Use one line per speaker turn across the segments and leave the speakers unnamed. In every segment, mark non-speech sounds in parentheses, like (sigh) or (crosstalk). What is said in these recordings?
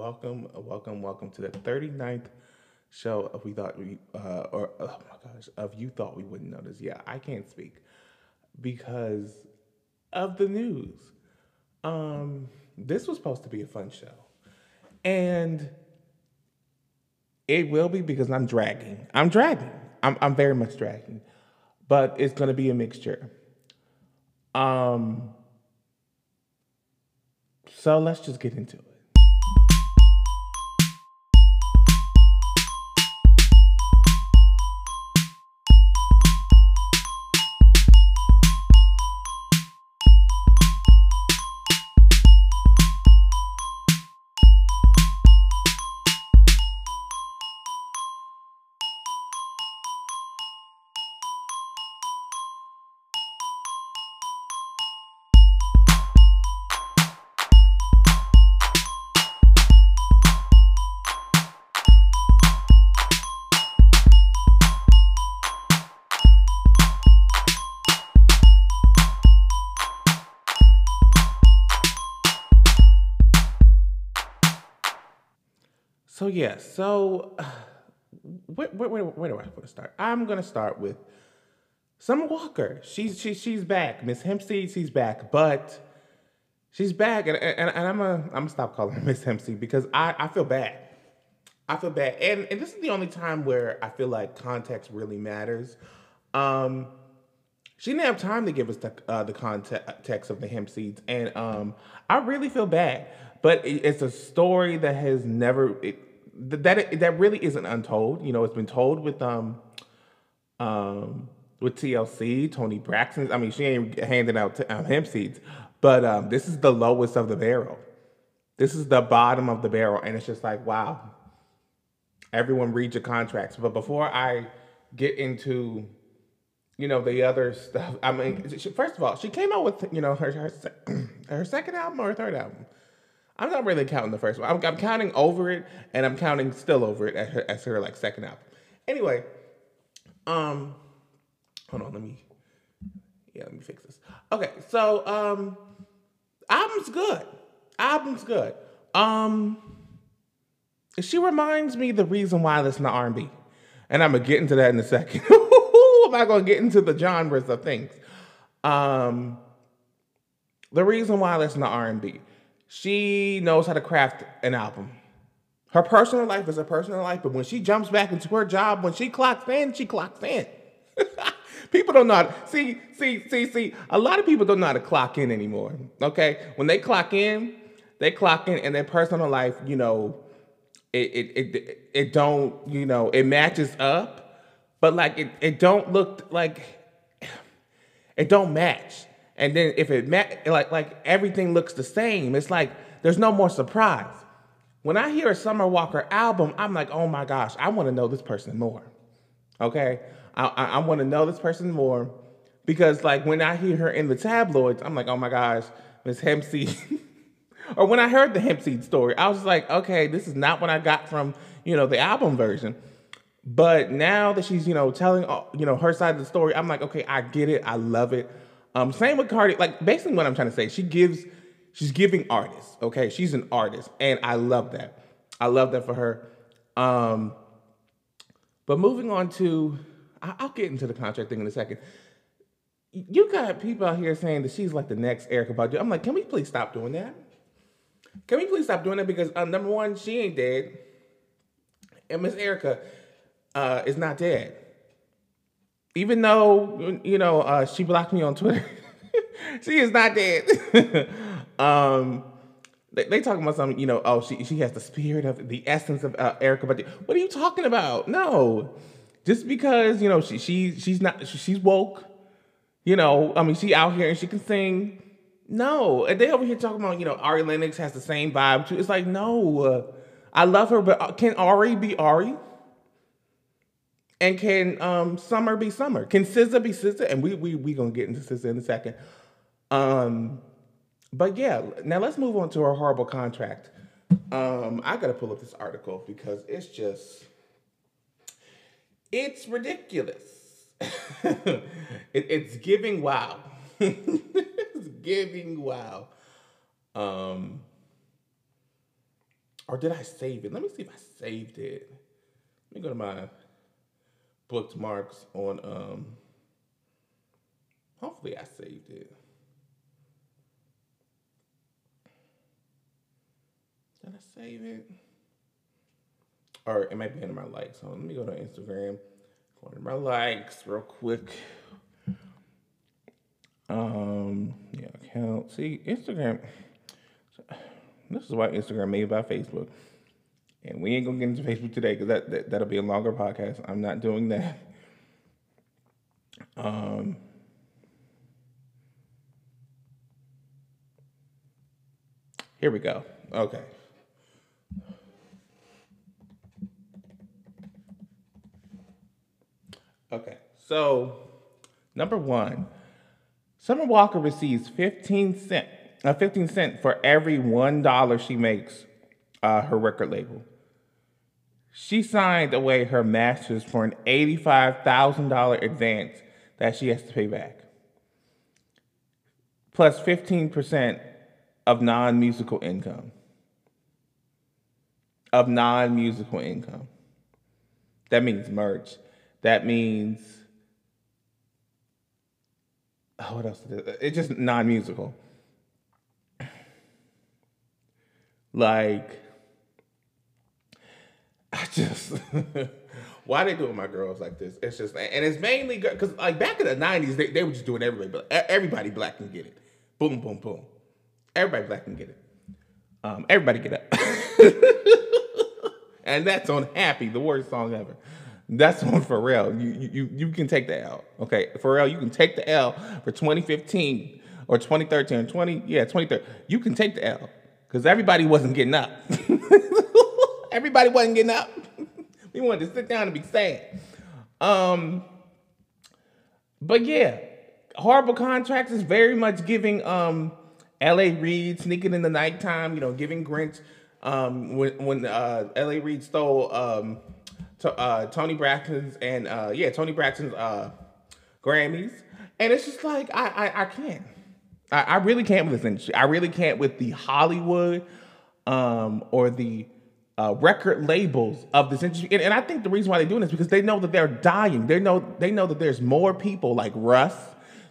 welcome, welcome, welcome to the 39th show of We Thought We, uh, or oh my gosh, of You Thought We Wouldn't Notice. Yeah, I can't speak because of the news. Um, this was supposed to be a fun show. And it will be because I'm dragging. I'm dragging. I'm, I'm very much dragging. But it's going to be a mixture. Um, so let's just get into it. Yeah, so where, where, where, do I want to start? I'm gonna start with Summer Walker. She's she, she's back. Miss Hempseed, she's back, but she's back, and, and, and I'm gonna I'm gonna stop calling her (laughs) Miss Hempseed because I, I feel bad. I feel bad, and and this is the only time where I feel like context really matters. Um, she didn't have time to give us the, uh, the context of the hemp seeds, and um, I really feel bad. But it, it's a story that has never. It, that that really isn't untold. You know, it's been told with um um with TLC, Toni Braxton. I mean, she ain't handing out t- um, hemp seeds, but um, this is the lowest of the barrel. This is the bottom of the barrel, and it's just like, wow. Everyone read your contracts, but before I get into, you know, the other stuff, I mean, first of all, she came out with, you know, her her, her second album or her third album. I'm not really counting the first one. I'm, I'm counting over it, and I'm counting still over it as her, as her like second album. Anyway, um, hold on, let me, yeah, let me fix this. Okay, so um, album's good. Album's good. Um, she reminds me the reason why listen to R&B, and I'm gonna get into that in a second. (laughs) I'm not gonna get into the genres of things. Um, the reason why listen to R&B she knows how to craft an album. Her personal life is her personal life, but when she jumps back into her job, when she clocks in, she clocks in. (laughs) people don't know how to, see, see, see, see, a lot of people don't know how to clock in anymore. Okay? When they clock in, they clock in and their personal life, you know, it it it, it don't, you know, it matches up, but like it, it don't look like (sighs) it don't match. And then if it like like everything looks the same, it's like there's no more surprise. When I hear a Summer Walker album, I'm like, oh my gosh, I want to know this person more. Okay, I I, I want to know this person more because like when I hear her in the tabloids, I'm like, oh my gosh, Miss Hempseed. (laughs) or when I heard the Hempseed story, I was like, okay, this is not what I got from you know the album version. But now that she's you know telling uh, you know her side of the story, I'm like, okay, I get it, I love it. Um, same with Cardi. Like basically, what I'm trying to say, she gives, she's giving artists. Okay, she's an artist, and I love that. I love that for her. Um, but moving on to, I'll get into the contract thing in a second. You got people out here saying that she's like the next Erykah Badu. I'm like, can we please stop doing that? Can we please stop doing that? Because uh, number one, she ain't dead, and Miss Erykah uh, is not dead even though you know uh, she blocked me on Twitter, (laughs) she is not dead. (laughs) um, they, they talking about something, you know. Oh, she she has the spirit of the essence of uh, Erykah. But what are you talking about? No, just because you know she she she's not she's woke. You know, I mean, she out here and she can sing. No, and they over here talking about you know Ari Lennox has the same vibe too. It's like no, uh, I love her, but uh, can Ari be Ari? And can um, Summer be Summer? Can SZA be SZA? And we we we gonna get into SZA in a second. Um, but yeah, now let's move on to our horrible contract. Um, I gotta pull up this article because it's just it's ridiculous. (laughs) it, it's giving wow. (laughs) it's giving wow. Um, Or did I save it? Let me see if I saved it. Let me go to my bookmarks on um hopefully I saved it. Did I save it? Or it might be under my likes. So let me go to Instagram. Go under my likes real quick. Um, yeah, account. See, Instagram. This is why Instagram made by Facebook. And we ain't gonna get into Facebook today because that, that that'll be a longer podcast. I'm not doing that. Um Here we go. Okay. Okay. So, number 1, Summer Walker receives 15 cent, uh, 15 cent for every $1 she makes uh, her record label. She signed away her masters for an $85,000 advance that she has to pay back, plus 15% of non musical income. Of non musical income. That means merch. That means. Oh, what else? It's just non musical. Like, I just. (laughs) why they doing my girls like this? It's just, and it's mainly because like back in the '90s, they, they were just doing everybody, but everybody black can get it. Boom, boom, boom. Everybody black can get it. Um, everybody get up. (laughs) and that's on Happy, the worst song ever. That's on Pharrell. You, you, you can take the L. Okay, Pharrell, you can take the L for 2015 or 2013 or 20, yeah, 2013. You can take the L because everybody wasn't getting up. (laughs) everybody wasn't getting up. (laughs) we wanted to sit down and be sad. Um, but yeah, horrible contracts is very much giving um L.A. Reid sneaking in the nighttime, you know, giving Grinch um, when when uh, L.A. Reid stole um, to, uh, Toni Braxton's and uh, yeah, Toni Braxton's uh, Grammys, and it's just like I I, I can't. I, I, really can't with this industry. I really can't with the Hollywood um, or the uh, record labels of this industry. And, and, I think the reason why they're doing this is because they know that they're dying. They know they know that there's more people like Russ.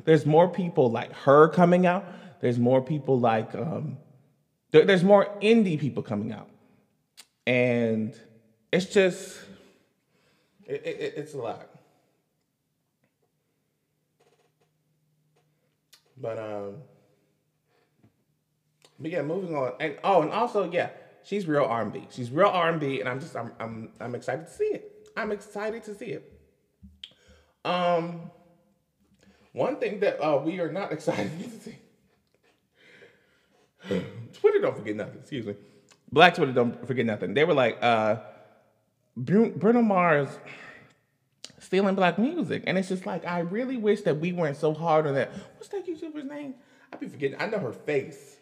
There's more people like her coming out. There's more people like um, there, there's more indie people coming out, and it's just it, it, it's a lot. But um, but yeah, moving on, and oh, and also yeah, she's real R and B. She's real R and B, and I'm just I'm I'm I'm excited to see it. I'm excited to see it. Um, one thing that uh, we are not (laughs) excited to see Twitter don't forget nothing. Excuse me. Black Twitter don't forget nothing. They were like, uh, Bruno Mars stealing black music, and it's just like I really wish that we weren't so hard on that. What's that YouTuber's name? I be forgetting. I know her face,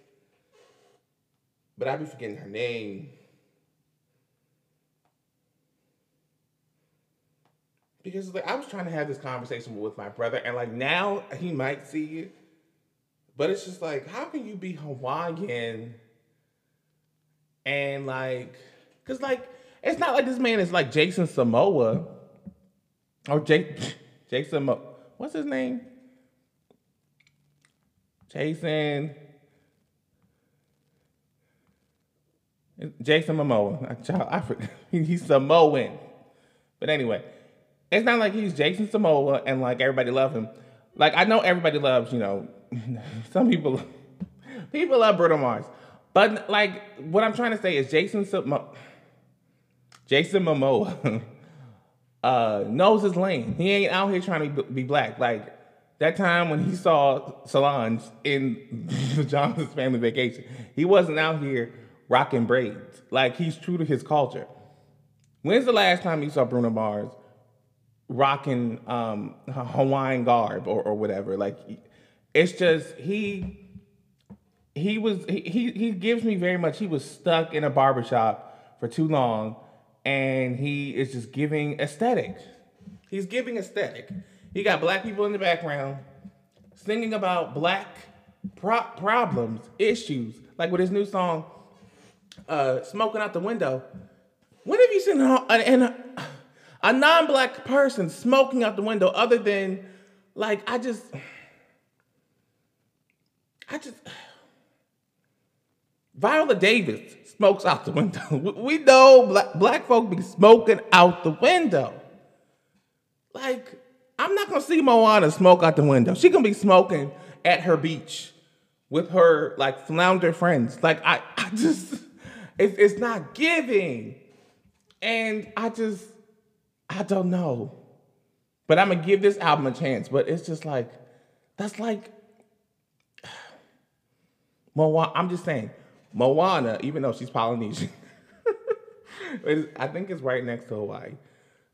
but I be forgetting her name. Because like I was trying to have this conversation with my brother, and like now he might see it but it's just like, how can you be Hawaiian and like, cause like, it's not like this man is like Jason Samoa or Jake, (laughs) Jason, Mo- what's his name? Jason. Jason Momoa. I forget. (laughs) He's Samoan. But anyway, it's not like he's Jason Samoa and like everybody love him. Like I know everybody loves, you know, (laughs) some people (laughs) people love Bruno Mars, but like what I'm trying to say is Jason Jason Momoa uh, knows his lane. He ain't out here trying to be black. Like that time when he saw Solange in the Johnson's Family Vacation, he wasn't out here rocking braids. Like he's true to his culture. When's the last time you saw Bruno Mars rocking um, Hawaiian garb or, or whatever? Like it's just he he was he he gives me very much he was stuck in a barbershop for too long and he is just giving aesthetic. He's giving aesthetic. He got black people in the background singing about black pro- problems, issues, like with his new song uh, smoking out the window. When have you seen a, a, a non-black person smoking out the window other than like I just I just Viola Davis smokes out the window. (laughs) We know black, black folk be smoking out the window. Like, I'm not gonna see Moana smoke out the window. She gonna be smoking at her beach with her like flounder friends. Like, I, I just, it's, it's not giving. And I just, I don't know. But I'm gonna give this album a chance. But it's just like, that's like, (sighs) Moana. I'm just saying, Moana, even though she's Polynesian, (laughs) I think it's right next to Hawaii.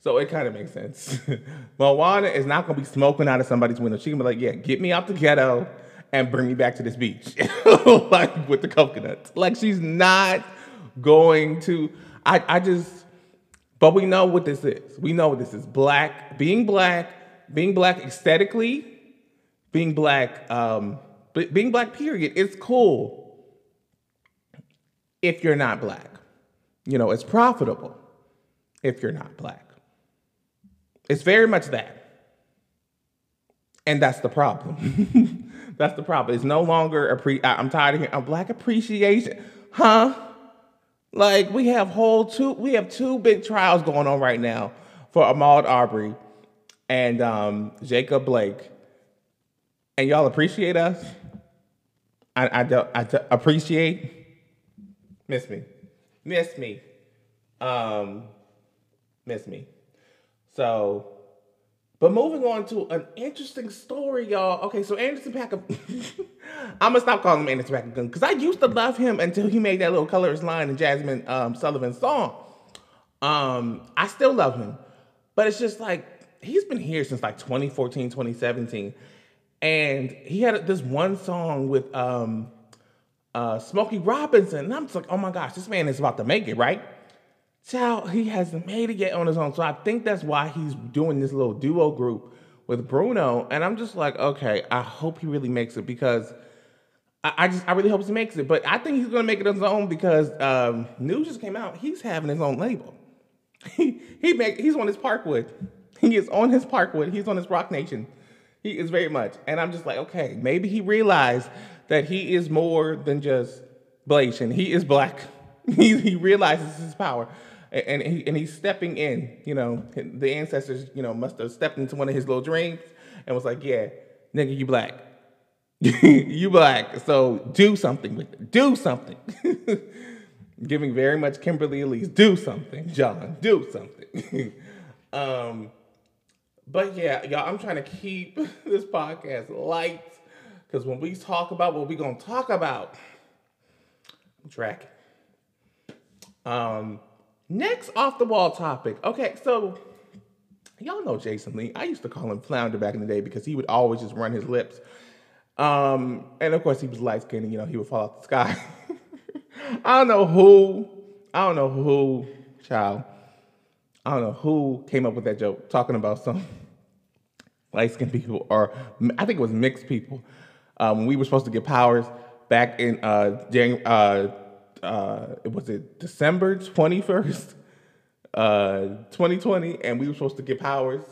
So it kind of makes sense. (laughs) Moana is not gonna be smoking out of somebody's window. She can be like, yeah, get me out the ghetto and bring me back to this beach. (laughs) like with the coconuts. Like she's not going to I, I just but we know what this is. We know what this is. Black, being black, being black aesthetically, being black, um, being black, period, it's cool if you're not black. You know, it's profitable if you're not black. It's very much that. And that's the problem. (laughs) that's the problem. It's no longer a pre I'm tired of hearing a black appreciation. Huh? Like we have whole two we have two big trials going on right now for Ahmaud Arbery and um, Jacob Blake. And y'all appreciate us? I, I don't I don't appreciate Miss me. Miss me. Um, miss me. So, but moving on to an interesting story, y'all. Okay, so Anderson .Paak, (laughs) I'm gonna stop calling him Anderson .Paak because I used to love him until he made that little colorist line in Jasmine um, Sullivan's song. Um, I still love him, but it's just like he's been here since like 2014, 2017, and he had this one song with um, uh, Smokey Robinson. And I'm just like, oh my gosh, this man is about to make it, right? Child, he hasn't made it yet on his own. So I think that's why he's doing this little duo group with Bruno. And I'm just like, okay, I hope he really makes it because I, I just I really hope he makes it. But I think he's gonna make it on his own because um, news just came out. He's having his own label. (laughs) He he make he's on his Parkwood. He is on his Parkwood. He's on his Roc Nation. He is very much. And I'm just like, okay, maybe he realized that he is more than just Blasian. He is black. (laughs) He, he realizes his power. And, he, and he's stepping in, you know, the ancestors, you know, must have stepped into one of his little dreams and was like, yeah, nigga, you black. (laughs) you black. So do something with it. Do something. (laughs) Giving very much Kimberly Elise. Do something, John. Do something. (laughs) um, but yeah, y'all, I'm trying to keep this podcast light because when we talk about what we're going to talk about, I'm tracking. Um, next off the wall topic. Okay, so y'all know Jason Lee. I used to call him Flounder back in the day because he would always just run his lips. Um, and of course, he was light skinned, you know, he would fall out the sky. (laughs) I don't know who, I don't know who, child, I don't know who came up with that joke talking about some (laughs) light skinned people, or I think it was mixed people um, we were supposed to get powers back in uh, January, uh, uh, it was it December 21st, uh, 2020, and we were supposed to get powers.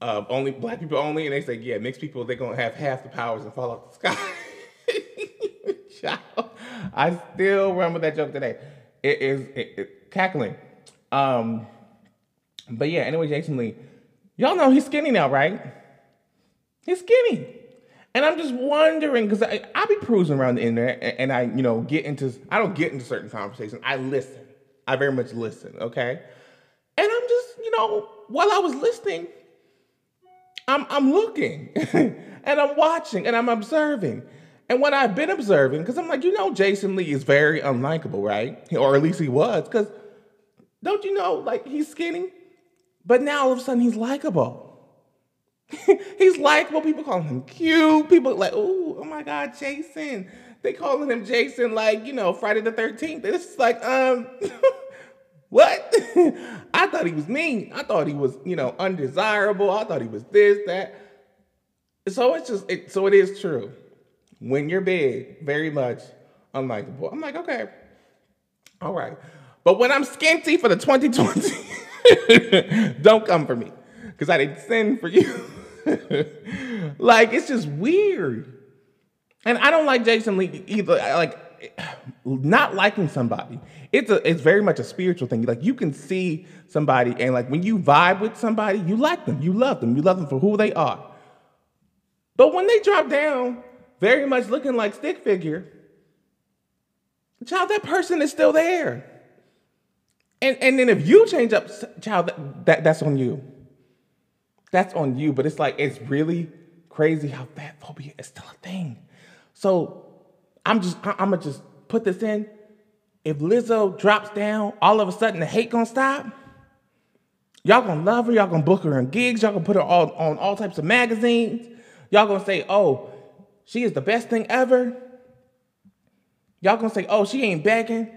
Uh, only black people only, and they say, yeah, mixed people, they're gonna have half the powers and fall off the sky. (laughs) I still remember that joke today. It is it, it, cackling. Um, but yeah, anyway, Jason Lee, y'all know he's skinny now, right? He's skinny. And I'm just wondering because I, I be cruising around the internet and, and, I, you know, get into I don't get into certain conversations. I listen. I very much listen. Okay, and I'm just, you know, while I was listening, I'm I'm looking (laughs) and I'm watching and I'm observing. And what I've been observing, because I'm like, you know, Jason Lee is very unlikable, right? Or at least he was, because don't you know, like he's skinny, but now all of a sudden he's likable. (laughs) He's likable. People call him cute. People like, oh, oh my God, Jason. They calling him Jason like, you know, Friday the 13th. It's like, um, (laughs) what? (laughs) I thought he was mean. I thought he was, you know, undesirable. I thought he was this, that. So it's just, it, so it is true. When you're big, very much unlikable. I'm like, okay. All right. But when I'm skinty for the 2020, don't come for me because I didn't send for you. (laughs) like, it's just weird. And I don't like Jason Lee either. Like, not liking somebody, it's a it's very much a spiritual thing. Like you can see somebody, and like when you vibe with somebody, you like them, you love them, you love them for who they are. But when they drop down, very much looking like stick figure, child, that person is still there. And and then if you change up, child, that, that that's on you. That's on you. But it's like it's really crazy how fat phobia is still a thing. So I'm just I'm gonna just put this in. If Lizzo drops down, all of a sudden the hate gonna stop. Y'all gonna love her. Y'all gonna book her in gigs. Y'all gonna put her all, on all types of magazines. Y'all gonna say, "Oh, she is the best thing ever." Y'all gonna say, "Oh, she ain't begging."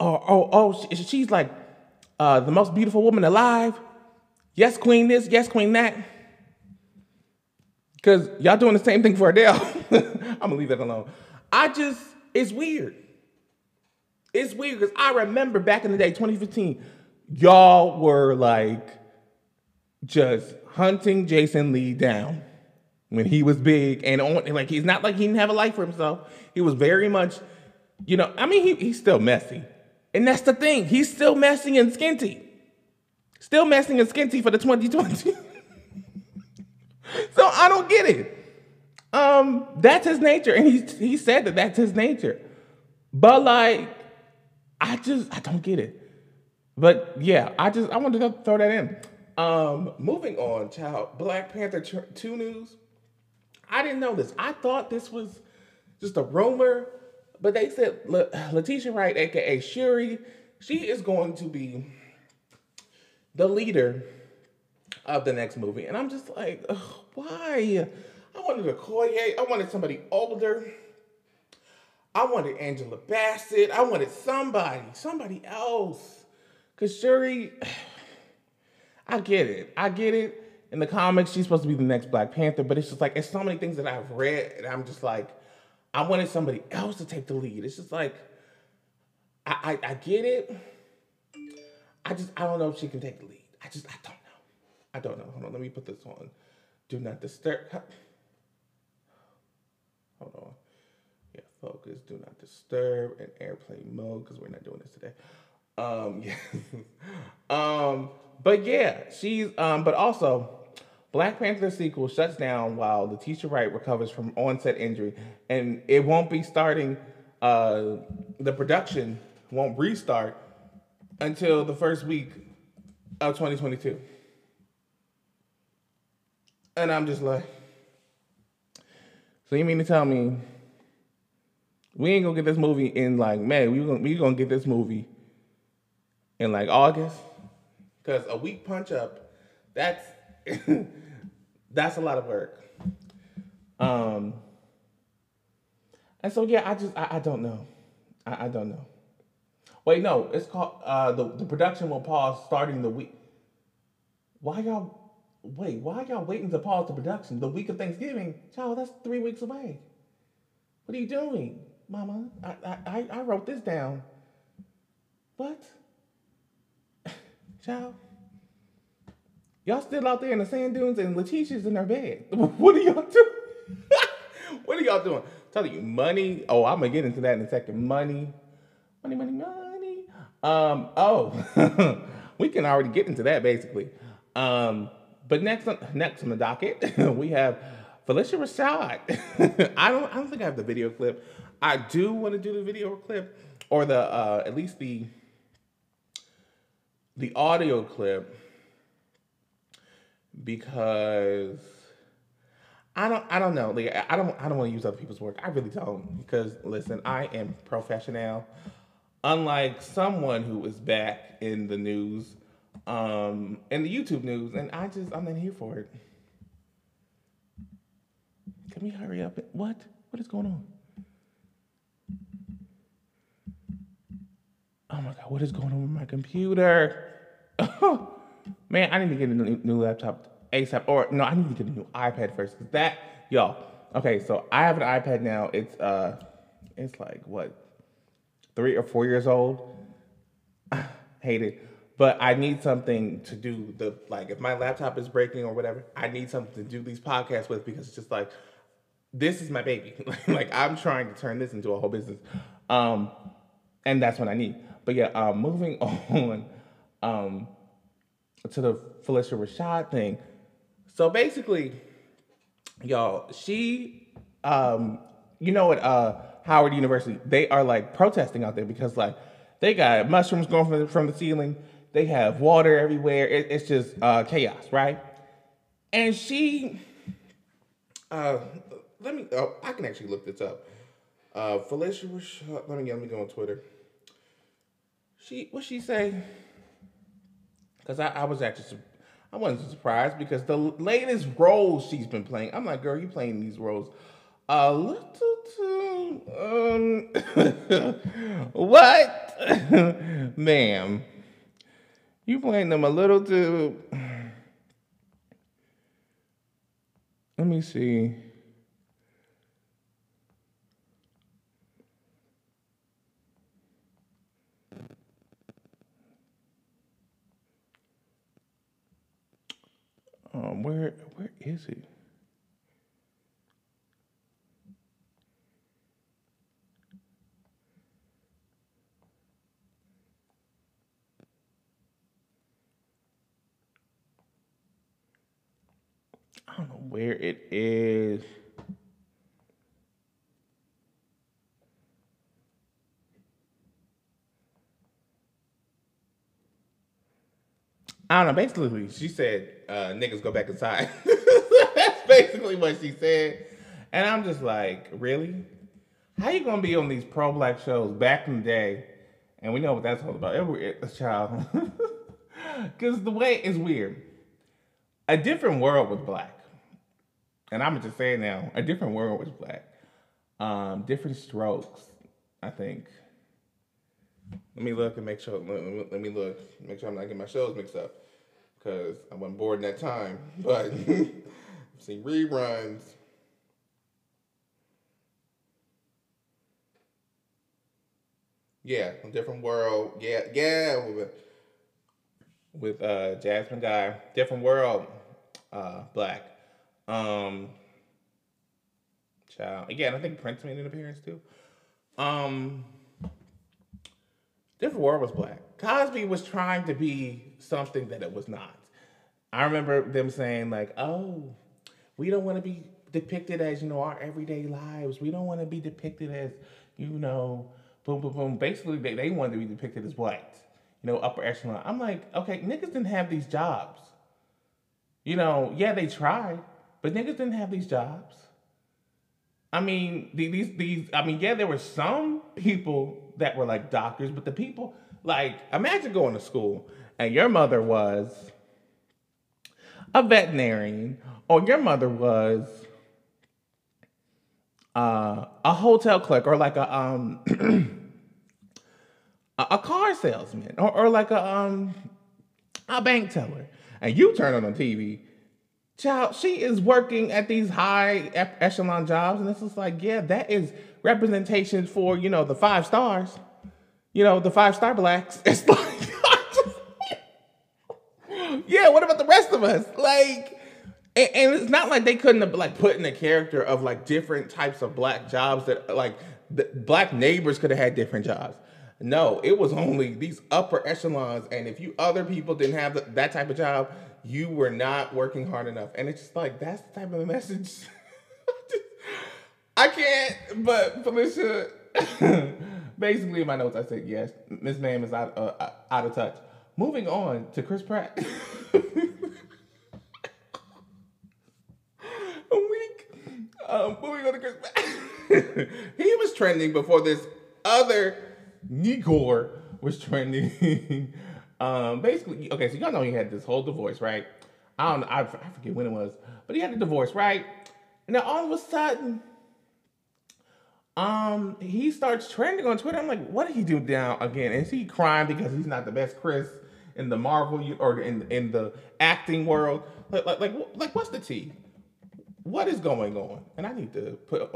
Or, oh, oh, she's like uh, the most beautiful woman alive. Yes, queen this. Yes, queen that. Because y'all doing the same thing for Adele. (laughs) I'm gonna leave that alone. I just, it's weird. It's weird because I remember back in the day, 2015, y'all were like just hunting Jason Lee down when he was big and on like he's not like he didn't have a life for himself. He was very much, you know, I mean, he, he's still messy. And that's the thing. He's still messy and skinty. Still messing and skinty for the 2020. so I don't get it. Um, that's his nature, and he he said that that's his nature. But like, I just I don't get it. But yeah, I just I wanted to throw that in. Um, moving on, child. Black Panther two news. I didn't know this. I thought this was just a rumor, but they said Letitia Wright, aka Shuri, she is going to be the leader of the next movie, and I'm just like, why? I wanted a Okoye. I wanted somebody older. I wanted Angela Bassett. I wanted somebody, somebody else. Cause Shuri, (sighs) I get it. I get it. In the comics, she's supposed to be the next Black Panther, but it's just like it's so many things that I've read, and I'm just like, I wanted somebody else to take the lead. It's just like, I I, I get it. I just I don't know if she can take the lead. I just I don't know. I don't know. Hold on, let me put this on. Do not disturb. Hold on. Yeah, focus, do not disturb, and airplane mode because we're not doing this today. Um, (laughs) yeah. um, but yeah, she's um, but also Black Panther sequel shuts down while Letitia Wright recovers from onset injury, and it won't be starting. Uh, the production won't restart until the first week of 2022. And I'm just like, so you mean to tell me we ain't gonna get this movie in like May? We gonna we gonna get this movie in like August? Cause a week punch up, that's (laughs) that's a lot of work. Um, and so yeah, I just I, I don't know, I, I don't know. Wait, no, it's called uh the the production will pause starting the week. Why y'all wait, why y'all waiting to pause the production? The week of Thanksgiving, child, that's three weeks away. What are you doing, Mama? I I, I wrote this down. What? (laughs) Child. Y'all still out there in the sand dunes and Letitia's in her bed. (laughs) What are y'all doing? (laughs) what are y'all doing? I'm telling you, money. Oh, I'm gonna get into that in a second. Money, money, money, money. Um, oh, (laughs) we can already get into that basically. Um, but next, on, next on the docket, (laughs) we have Phylicia Rashad. (laughs) I don't, I don't think I have the video clip. I do want to do the video clip, or the uh, at least the the audio clip, because I don't, I don't know. Like, I don't, I don't want to use other people's work. I really don't, because listen, I am professional. Unlike someone who is back in the news um, and the YouTube news, and I just I'm not here for it. Can we hurry up? What? What is going on? Oh my god, what is going on with my computer? (laughs) Man, I need to get a new, new laptop ASAP. Or no, I need to get a new iPad first. Cause that, y'all. Okay, so I have an iPad now. It's uh, it's like what, three or four years old. (sighs) Hate it. But I need something to do the like if my laptop is breaking or whatever, I need something to do these podcasts with because it's just like this is my baby. (laughs) like I'm trying to turn this into a whole business. Um and that's what I need. But yeah, um moving (laughs) on um to the Phylicia Rashad thing. So basically, y'all, she um you know what uh Howard University, they are like protesting out there because like they got mushrooms going from the, from the ceiling. They have water everywhere. It, it's just uh, chaos, right? And she, uh, let me. Oh, I can actually look this up. Uh, Phylicia Rashad. Let me let me go on Twitter. She what she say? Because I, I was actually I wasn't surprised because the latest roles she's been playing. I'm like, girl, you playing these roles a little too um (coughs) what? (laughs) Ma'am you playing them a little too let me see. Um where where is it I don't know where it is. I don't know. Basically, she said, uh, "Niggas go back inside." (laughs) that's basically what she said, and I'm just like, really? How you gonna be on these pro-black shows back in the day? And we know what that's all about. Every child, (laughs) because the way is weird. A different world with black and I'm just saying now, a different world was black. Um, different strokes, I think. Let me look and make sure. Let me, let me look, make sure I'm not getting my shows mixed up, because I wasn't bored in that time. (laughs) But (laughs) see reruns. Yeah, a different world. Yeah, yeah, with, with uh, Jasmine Guy, different world, uh, black. Um, child. Again, I think Prince made an appearance too. Um, different world was black. Cosby was trying to be something that it was not. I remember them saying like, "Oh, we don't want to be depicted as you know our everyday lives. We don't want to be depicted as you know, boom, boom, boom." Basically, they they wanted to be depicted as white, you know, upper echelon. I'm like, okay, niggas didn't have these jobs. You know, yeah, they tried. But niggas didn't have these jobs. I mean, these these I mean, yeah, there were some people that were like doctors, but the people like imagine going to school and your mother was a veterinarian or your mother was uh, a hotel clerk or like a um (clears throat) a car salesman or, or like a um a bank teller and you turn on the TV child, she is working at these high echelon jobs, and it's just like, yeah, that is representation for you know the five stars, you know the five star blacks. (laughs) It's like, (laughs) yeah, what about the rest of us? Like, and, and, it's not like they couldn't have like put in a character of like different types of black jobs that like black neighbors could have had different jobs. No, it was only these upper echelons, and if you other people didn't have the, that type of job, you were not working hard enough. And it's just like, that's the type of message. (laughs) I can't, but Phylicia, (laughs) basically in my notes, I said, yes, Miss Ma'am is out, uh, out of touch. Moving on to Chris Pratt. (laughs) A week. Um, moving on to Chris Pratt. he was trending before this other Negor was trending. Um, basically, okay, so y'all know he had this whole divorce, right? I don't, I, I forget when it was, but he had a divorce, right? And then all of a sudden, um, he starts trending on Twitter. I'm like, what did he do now again? Is he crying because he's not the best Chris in the Marvel or in in the acting world? Like, like, like, like what's the tea? What is going on? And I need to put.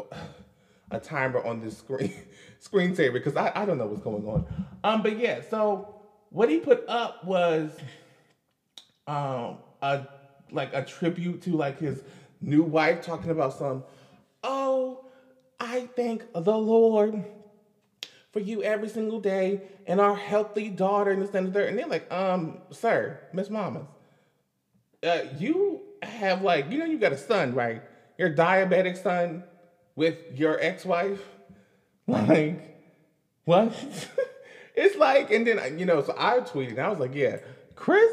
a timer on this screen (laughs) screensaver because I, I don't know what's going on. Um, but yeah, so what he put up was um a like a tribute to like his new wife talking about some, oh, I thank the Lord for you every single day and our healthy daughter and this and the third. And they're like, um, sir, Miss Mama, uh, you have like, you know, you got a son, right? Your diabetic son with your ex-wife. (laughs) Like, what? (laughs) it's like, and then you know, so I tweeted, I was like, yeah, Chris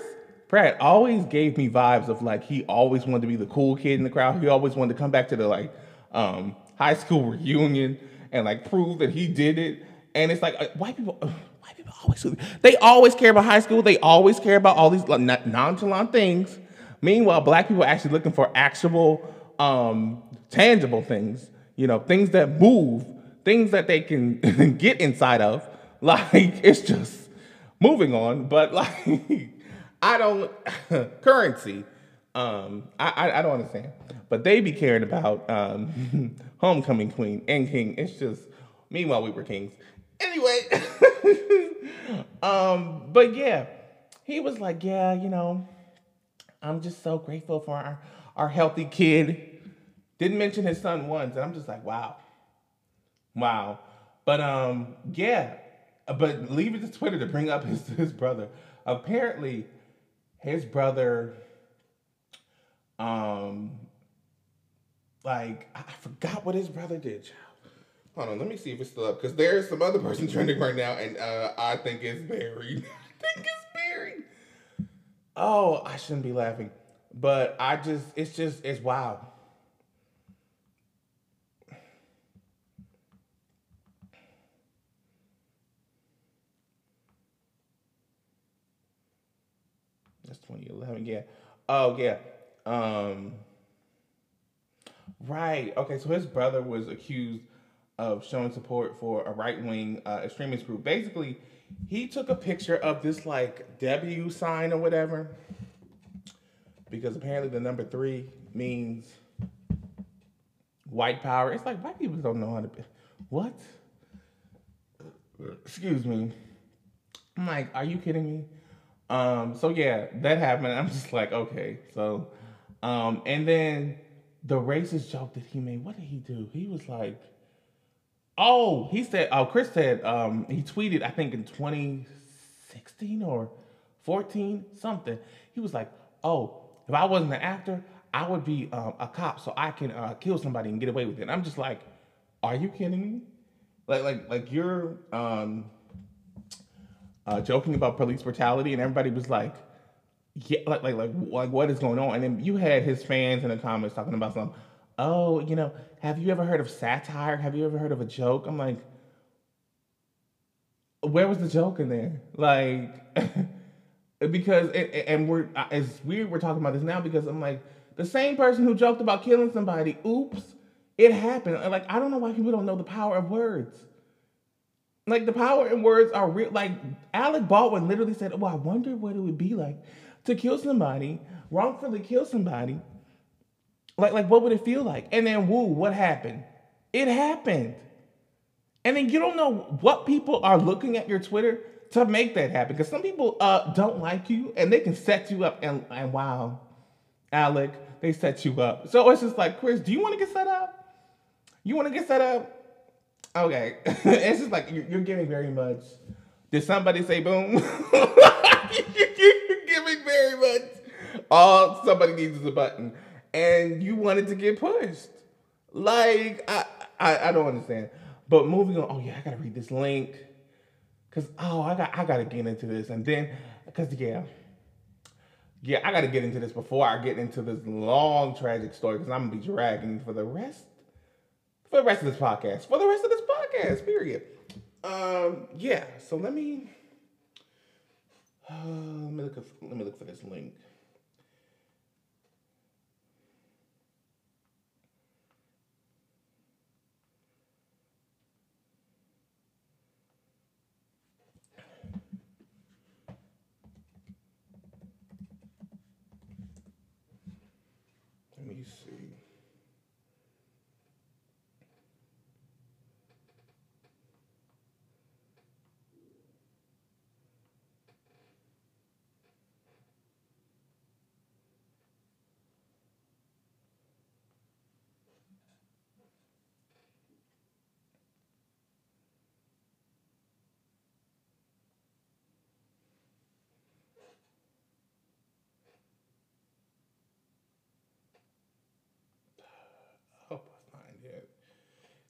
Pratt always gave me vibes of like he always wanted to be the cool kid in the crowd. He always wanted to come back to the like um, high school (laughs) reunion and like prove that he did it. And it's like uh, white people, uh, white people always they always care about high school. They always care about all these like, nonchalant things. Meanwhile, black people are actually looking for actual, um, tangible things. You know, things that move, things that they can (laughs) get inside of. (laughs) Like it's just moving on, but (laughs) like I don't (laughs) currency. Um, I, I, I don't understand, but they be caring about um, homecoming queen and king. It's just meanwhile we were kings. Anyway, um, but yeah, he was like, yeah, you know, I'm just so grateful for our our healthy kid. Didn't mention his son once, and I'm just like, wow, wow. But um, yeah, but leave it to Twitter to bring up his (laughs) his brother. Apparently, his brother um like I forgot what his brother did. Hold on, let me see if it's still up because there's some other person (laughs) trending right now, and uh, I think it's buried. (laughs) I think it's buried. Oh, I shouldn't be laughing, but I just it's just it's wild. That's 2011. Yeah. Oh yeah. Um. Right. Okay. So his brother was accused of showing support for a right wing uh, extremist group. Basically, he took a picture of this like W sign or whatever, because apparently the number three means white power. It's like white people don't know how to. Be. What? Excuse me. I'm like, are you kidding me? Um, so yeah, that happened. (laughs) I'm just like, okay. So, um, and then the racist joke that he made, what did he do? He was like, oh, he said, oh, Chris said, um, he tweeted, I think in 2016 or 14, something. He was like, oh, if I wasn't an actor, I would be um, a cop so I can uh, kill somebody and get away with it. And I'm just like, are you kidding me? Like, like, like you're, um, uh, joking about police brutality, and everybody was like, "Yeah, like, like, like, like, what is going on?" And then you had his fans in the comments talking about some, "Oh, you know, have you ever heard of satire? Have you ever heard of a joke?" I'm like, where was the joke in there? Like, (laughs) because it, and we're it's weird we're talking about this now because I'm like the same person who joked about killing somebody. Oops, it happened. Like I don't know why people don't know the power of words. Like the power in words are real. Like Alec Baldwin literally said, "Oh, I wonder what it would be like to kill somebody, wrongfully kill somebody. Like, like what would it feel like?" And then, woo, what happened? It happened. And then you don't know what people are looking at your Twitter to make that happen. Because some people uh, don't like you and they can set you up. And, and wow, Alec, they set you up. So it's just like, Chris, do you want to get set up? You want to get set up? Okay, (laughs) it's just like you're, giving very much. Did somebody say boom? (laughs) you're giving very much. All somebody needs is a button, and you wanted to get pushed. Like I, I, I don't understand. But moving on. Oh yeah, I gotta read this link. Cause oh, I got I gotta get into this, and then cause yeah, yeah, I gotta get into this before I get into this long tragic story. Cause I'm gonna be dragging for the rest for the rest of this podcast. For the rest of this podcast, period. Um, yeah. So let me uh, let me look. At, let me look for this link. Let me see.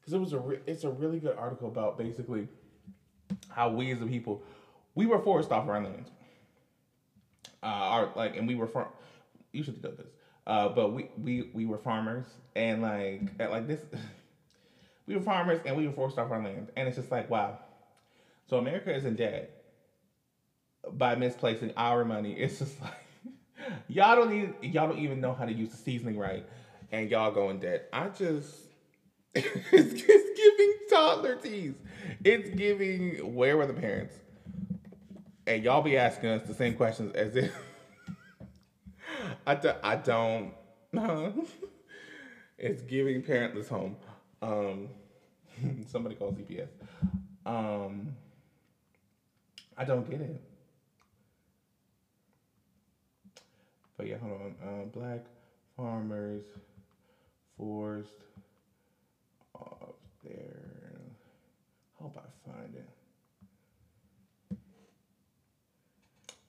Because it was a re- it's a really good article about basically how we as a people we were forced off our land. Uh, our like, and we were farm. You should know this. Uh, but we we we were farmers, and like at like this, (laughs) we were farmers, and we were forced off our land, and it's just like wow. So America is in debt by misplacing our money. It's just (laughs) like y'all don't need y'all don't even know how to use the seasoning right, and y'all go in debt. I just (laughs) it's, it's giving toddler tease. It's giving where were the parents? And y'all be asking us the same questions as if (laughs) I, do, I don't. (laughs) it's giving parentless home. Um, somebody call CPS. Um, I don't get it. But yeah, hold on. Uh, black farmers forced off their. Hope I find it.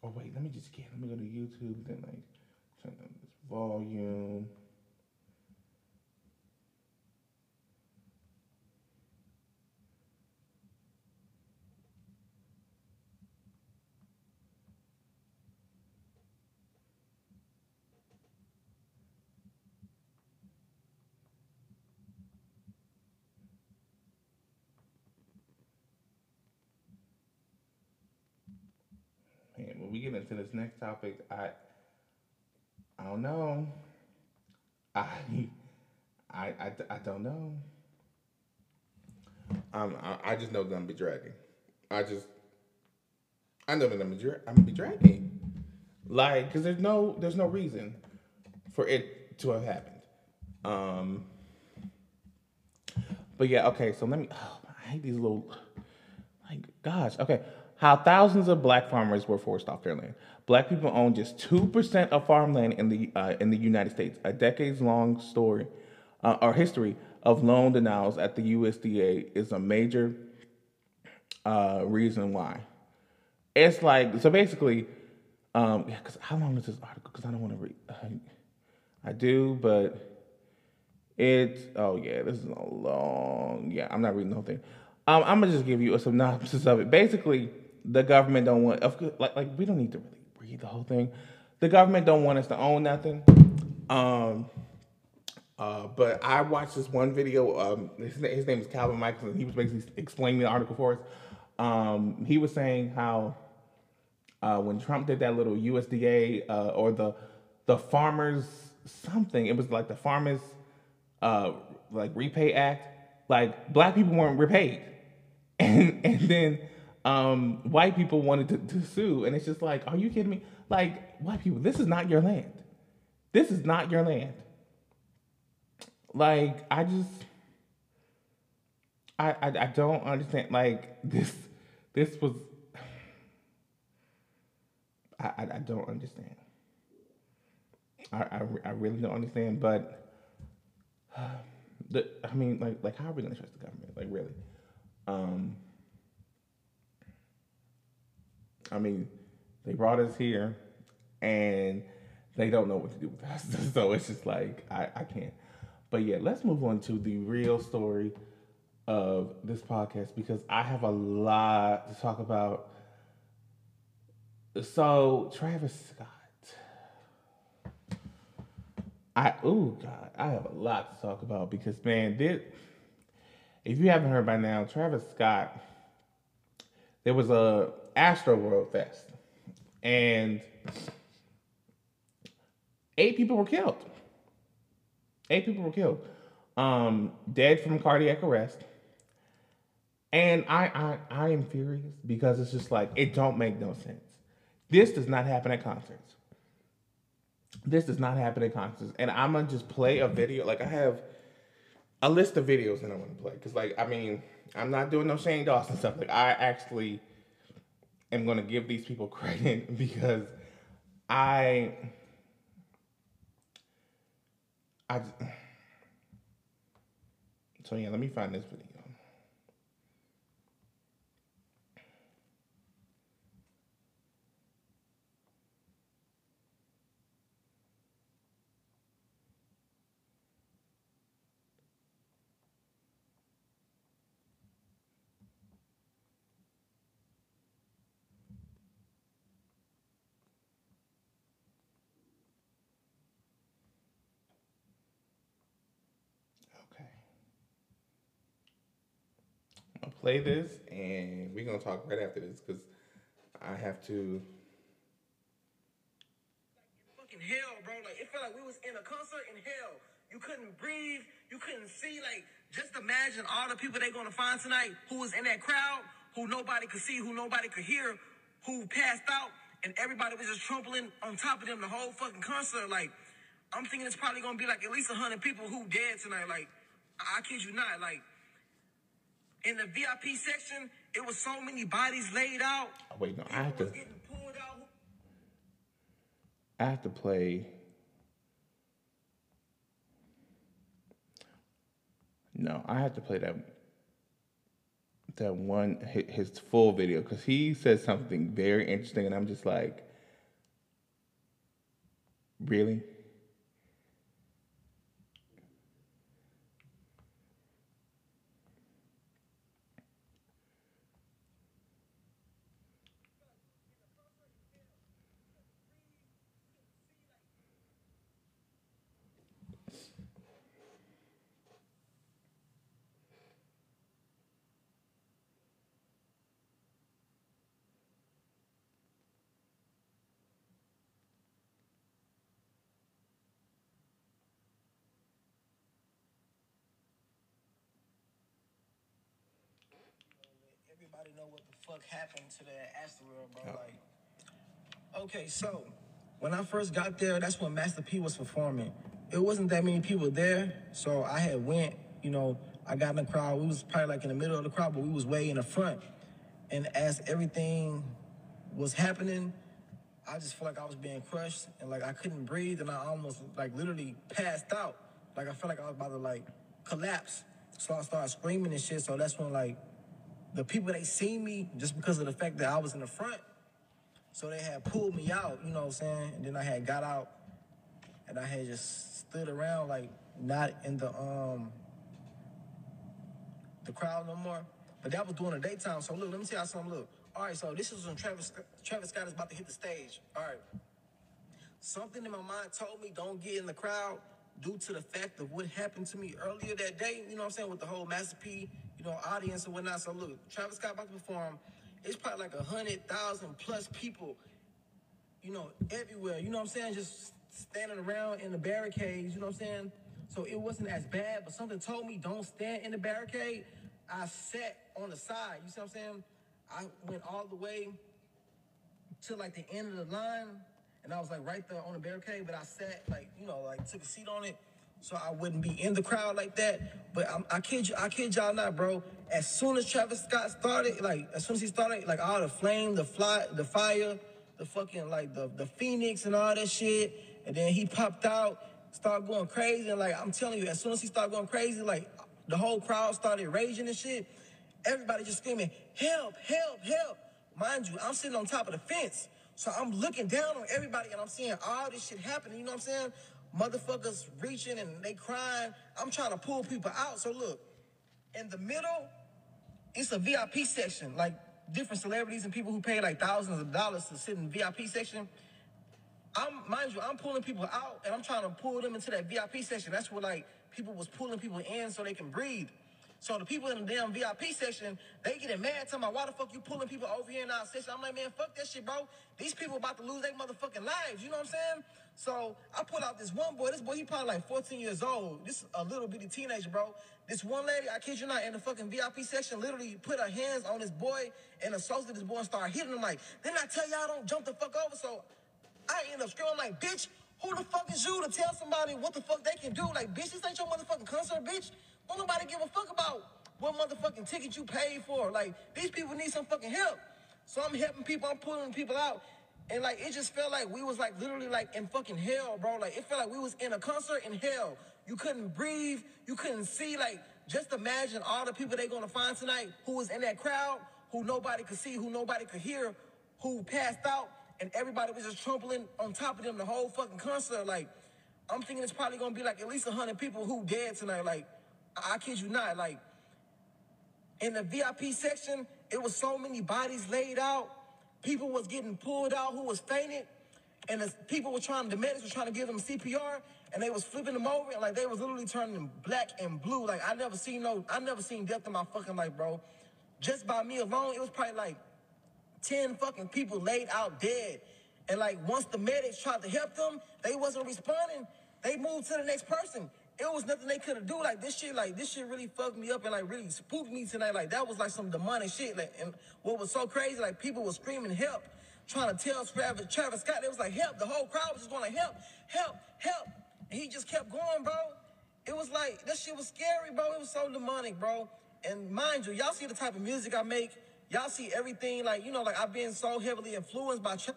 Oh wait, let me just get. Let me go to YouTube. Then like turn on this volume. Into this next topic, I I don't know. I I I, I don't know. Um, I, I just know that I'm gonna be dragging. I just I know that I'm be, dra- I'm gonna be dragging. Like, because there's no there's no reason for it to have happened. Um, but yeah, okay. So let me. Oh, I hate these little. Like, gosh, okay. How thousands of black farmers were forced off their land. Black people own just two percent of farmland in the uh, in the United States. A decades-long story uh, or history of loan denials at the USDA is a major uh, reason why. It's like so basically. Um, yeah, because how long is this article? Because I don't want to read. I, I do, but it's oh yeah, this is a long. Yeah, I'm not reading the whole thing. Um, I'm gonna just give you a synopsis of it. Basically, the government don't want like like we don't need to really read the whole thing. The government don't want us to own nothing. Um, uh, but I watched this one video. Um, his, his name is Calvin Michaels, and he was basically explaining the article for us. Um, he was saying how uh, when Trump did that little USDA uh, or the the farmers something, it was like the farmers uh, like repay act. Like black people weren't repaid, (laughs) and and then um, white people wanted to, to sue, and it's just like, are you kidding me? Like white people, this is not your land. This is not your land. Like I just, I I, I don't understand. Like this, this was I, I, I don't understand. I, I, I really don't understand, but uh, (sighs) the I mean, like like how are we gonna trust the government? Like really? Um, I mean, they brought us here, and they don't know what to do with us. (laughs) so it's just like I, I can't. But yeah, let's move on to the real story of this podcast because I have a lot to talk about. So Travis Scott. I oh god, I have a lot to talk about because man, this if you haven't heard by now, Travis Scott, there was a Astroworld Fest, and eight people were killed. Eight people were killed, um, dead from cardiac arrest. And I, I, I am furious because it's just like it don't make no sense. This does not happen at concerts. This does not happen at concerts. And I'm gonna just play a video. Like I have a list of videos that I want to play. Cause like I mean, I'm not doing no Shane Dawson stuff. Like I actually am gonna give these people (laughs) credit because I I so yeah, let me find this video. Play this, and we're gonna talk right after this because I have to.
fucking hell, bro. Like it felt like we was in a concert in hell. You couldn't breathe. You couldn't see. Like just imagine all the people they're gonna find tonight who was in that crowd, who nobody could see, who nobody could hear, who passed out, and everybody was just trampling on top of them the whole fucking concert. Like I'm thinking it's probably gonna be like at least hundred people who dead tonight. Like I kid you not. Like in the VIP section, it was so many bodies laid out.
Wait, no, I have to.
People was getting pulled out.
I have to play. No, I have to play that that one his full video because he said something very interesting, and I'm just like, really?
Everybody know what the fuck happened to that asteroid, bro. Like, okay, so when I first got there, that's when Master P was performing. It wasn't that many people there, so I had went. You know, I got in the crowd. We was probably like in the middle of the crowd, but we was way in the front. And as everything was happening, I just felt like I was being crushed and like I couldn't breathe, and I almost like literally passed out. Like I felt like I was about to like collapse. So I started screaming and shit. So that's when like the people they seen me just because of the fact that I was in the front. So they had pulled me out, you know what I'm saying? And then I had got out and I had just stood around like not in the um the crowd no more. But that was during the daytime. So look, let me tell y'all something. Look. All right, so this is when Travis Travis Scott is about to hit the stage. All right. Something in my mind told me don't get in the crowd due to the fact of what happened to me earlier that day, you know what I'm saying, with the whole Master P, you know, audience and whatnot. So look, Travis Scott about to perform. It's probably like a hundred thousand plus people, you know, everywhere. You know what I'm saying? Just standing around in the barricades, you know what I'm saying? So it wasn't as bad, but something told me don't stand in the barricade. I sat on the side, you see what I'm saying? I went all the way to like the end of the line, and I was like right there on the barricade, but I sat like you know like took a seat on it, so I wouldn't be in the crowd like that. But I'm, I kid you, I kid y'all not, bro. As soon as Travis Scott started, like as soon as he started, like all the flame, the fly, the fire, the fucking like the the phoenix and all that shit, and then he popped out, started going crazy, and like I'm telling you, as soon as he started going crazy, like the whole crowd started raging and shit. Everybody just screaming, help, help, help. Mind you, I'm sitting on top of the fence. So I'm looking down on everybody and I'm seeing all this shit happening. You know what I'm saying? Motherfuckers reaching and they crying. I'm trying to pull people out. So look, in the middle, it's a VIP section. Like different celebrities and people who pay like thousands of dollars to sit in the VIP section. I'm mind you, I'm pulling people out and I'm trying to pull them into that VIP section. That's where like people was pulling people in so they can breathe. So the people in the damn VIP section, they getting mad, talking about why the fuck you pulling people over here in our section. I'm like, man, fuck that shit, bro. These people about to lose their motherfucking lives. You know what I'm saying? So I pull out this one boy. This boy, he probably like 14 years old. This a little bitty teenager, bro. This one lady, I kid you not, in the fucking VIP section, literally put her hands on this boy and assaulted this boy and started hitting him like, then I tell y'all don't jump the fuck over. So I end up screaming like, bitch, who the fuck is you to tell somebody what the fuck they can do? Like, bitch, this ain't your motherfucking concert, bitch. Don't nobody give a fuck about what motherfucking ticket you paid for. Like, these people need some fucking help. So I'm helping people, I'm pulling people out. And like it just felt like we was like literally like in fucking hell, bro. Like it felt like we was in a concert in hell. You couldn't breathe, you couldn't see. Like, just imagine all the people they gonna find tonight who was in that crowd, who nobody could see, who nobody could hear, who passed out, and everybody was just trampling on top of them the whole fucking concert. Like, I'm thinking it's probably gonna be like at least hundred people who dead tonight. Like, I, I kid you not. Like, in the VIP section, it was so many bodies laid out. People was getting pulled out who was fainted, and the people were trying. The medics were trying to give them CPR, and they was flipping them over, like they was literally turning black and blue. Like I never seen no, I never seen death in my fucking life, bro. just by me alone, it was probably like 10 fucking people laid out dead. And like once the medics tried to help them, they wasn't responding. They moved to the next person. It was nothing they could have do. Like this shit, like this shit really fucked me up and like really spooked me tonight. Like that was like some demonic shit. Like and what was so crazy, like people were screaming help, trying to tell Travis, Travis Scott, they was like help. The whole crowd was just going to help, help, help. And he just kept going, bro. It was like that shit was scary, bro. It was so demonic, bro. And mind you, y'all see the type of music I make. Y'all see everything, like you know, like I've been so heavily influenced by. Tra-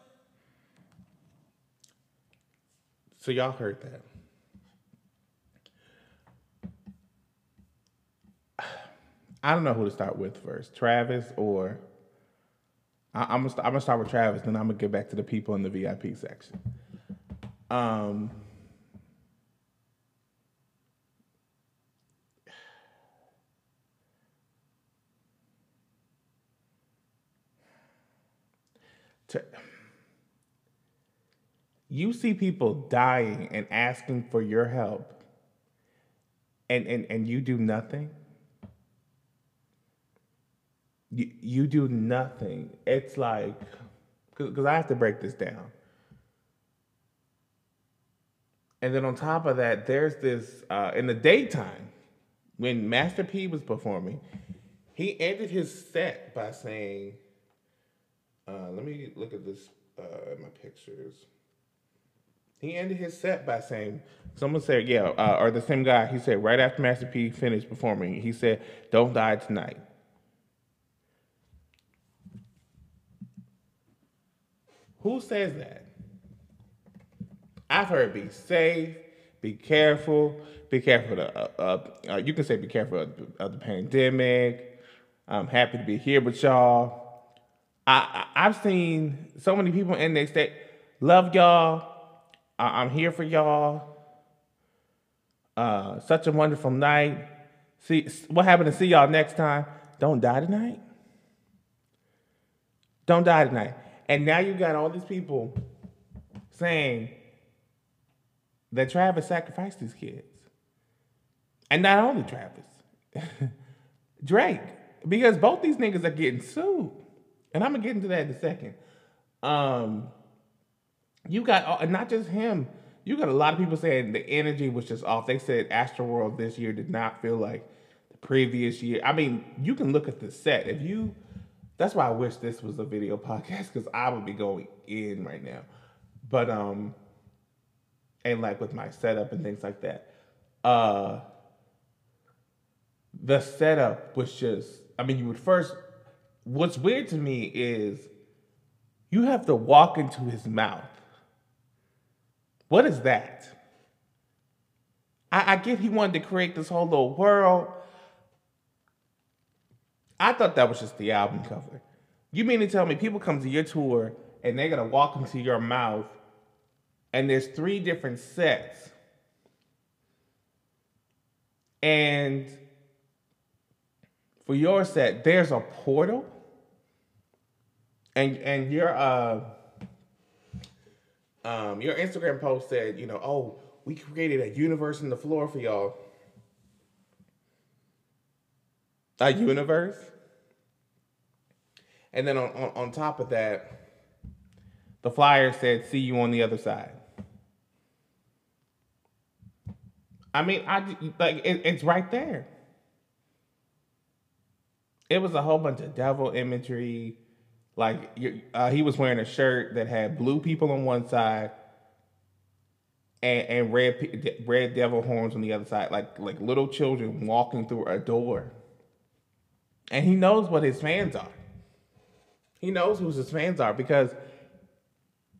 So y'all heard that. I don't know who to start with first, Travis or I, I'm gonna I'm gonna start with Travis, then I'm gonna get back to the people in the VIP section. Um, to, you see people dying and asking for your help, and and and you do nothing. You you do nothing. It's like because I have to break this down. And then on top of that, there's this uh, in the daytime when Master P was performing, he ended his set by saying, uh, "Let me look at this uh, my pictures." He ended his set by saying, "Someone said, yeah, uh, or the same guy." He said right after Master P finished performing, he said, "Don't die tonight." Who says that? I've heard be safe, be careful, be careful. Of, uh, uh, you can say be careful of, the pandemic. I'm happy to be here with y'all. I, I, have seen so many people in there say, love y'all. I, I'm here for y'all. Uh, such a wonderful night. See what happened to see y'all next time. Don't die tonight. Don't die tonight. And now you got all these people saying that Travis sacrificed his kids. And not only Travis, (laughs) Drake, because both these niggas are getting sued. And I'm gonna get into that in a second. Um, you got not just him, you got a lot of people saying the energy was just off. They said Astroworld this year did not feel like the previous year. I mean, you can look at the set. If you that's why I wish this was a video (laughs) podcast because I would be going in right now. But um, and like with my setup and things like that, uh, the setup was just. I mean, you would first. What's weird to me is you have to walk into his mouth. What is that? I, I get he wanted to create this whole little world I thought that was just the album cover. You mean to tell me people come to your tour and they're gonna walk into your mouth and there's three different sets. And for your set, there's a portal. And and your uh um your Instagram post said, you know, oh, we created a universe in the floor for y'all. A universe? And then on, on, on top of that, the flyer said, see you on the other side. I mean, I like it, it's right there. It was a whole bunch of devil imagery. Like uh, he was wearing a shirt that had blue people on one side and, and red red devil horns on the other side, like like little children walking through a door. And he knows what his fans are. He knows who his fans are because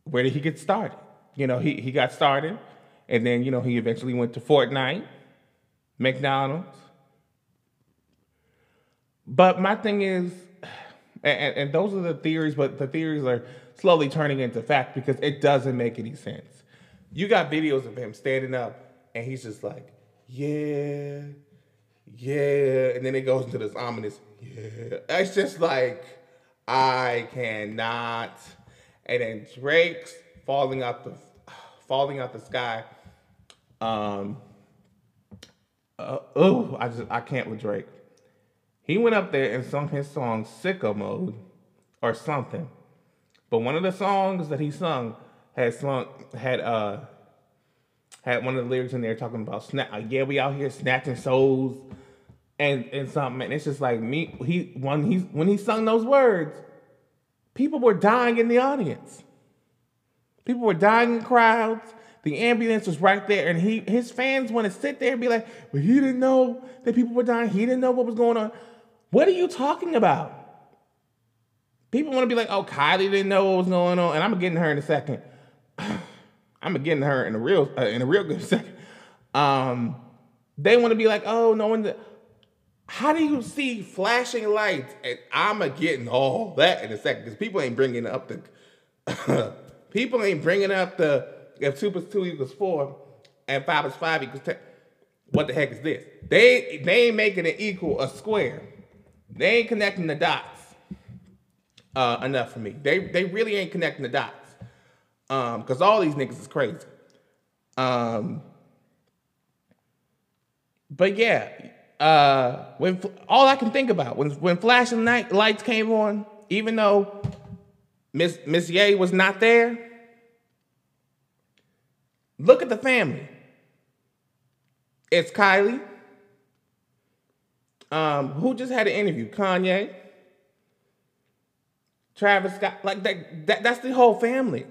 where did he get started? You know, he, he got started and then, you know, he eventually went to Fortnite, McDonald's. But my thing is, (sighs) and, and those are the theories, but the theories are slowly turning into fact because it doesn't make any sense. You got videos of him standing up and he's just like, yeah, yeah. And then it goes into this ominous, yeah. It's just like, I cannot. And then Drake's falling out the falling out the sky. Um. Uh, oh, I just I can't with Drake. He went up there and sung his song Sicko Mode or something. But one of the songs that he sung had sung had uh had one of the lyrics in there talking about snap uh, yeah, we out here snatching souls and and something. And it's just like me he when he when he sung those words, people were dying in the audience. People were dying in crowds. The ambulance was right there, and he his fans want to sit there and be like, "Well, he didn't know that people were dying. He didn't know what was going on." What are you talking about? People want to be like, "Oh, Kylie didn't know what was going on," and I'm getting her in a second. (sighs) I'm getting her in a real uh, in a real good (laughs) second. Um, they want to be like, "Oh, no one." How do you see flashing lights? And I'm a getting all that in a second because people ain't bringing up the (laughs) people ain't bringing up the if two plus two equals four and five plus five equals ten. What the heck is this? They they ain't making it equal a square. They ain't connecting the dots uh, enough for me. They they really ain't connecting the dots. Um, because all these niggas is crazy. Um, but yeah, uh, when all I can think about when when flashing night lights came on, even though Miss Miss Ye was not there, Look at the family. It's Kylie, um, who just had an interview, Kanye, Travis Scott, like that, that that's the whole family.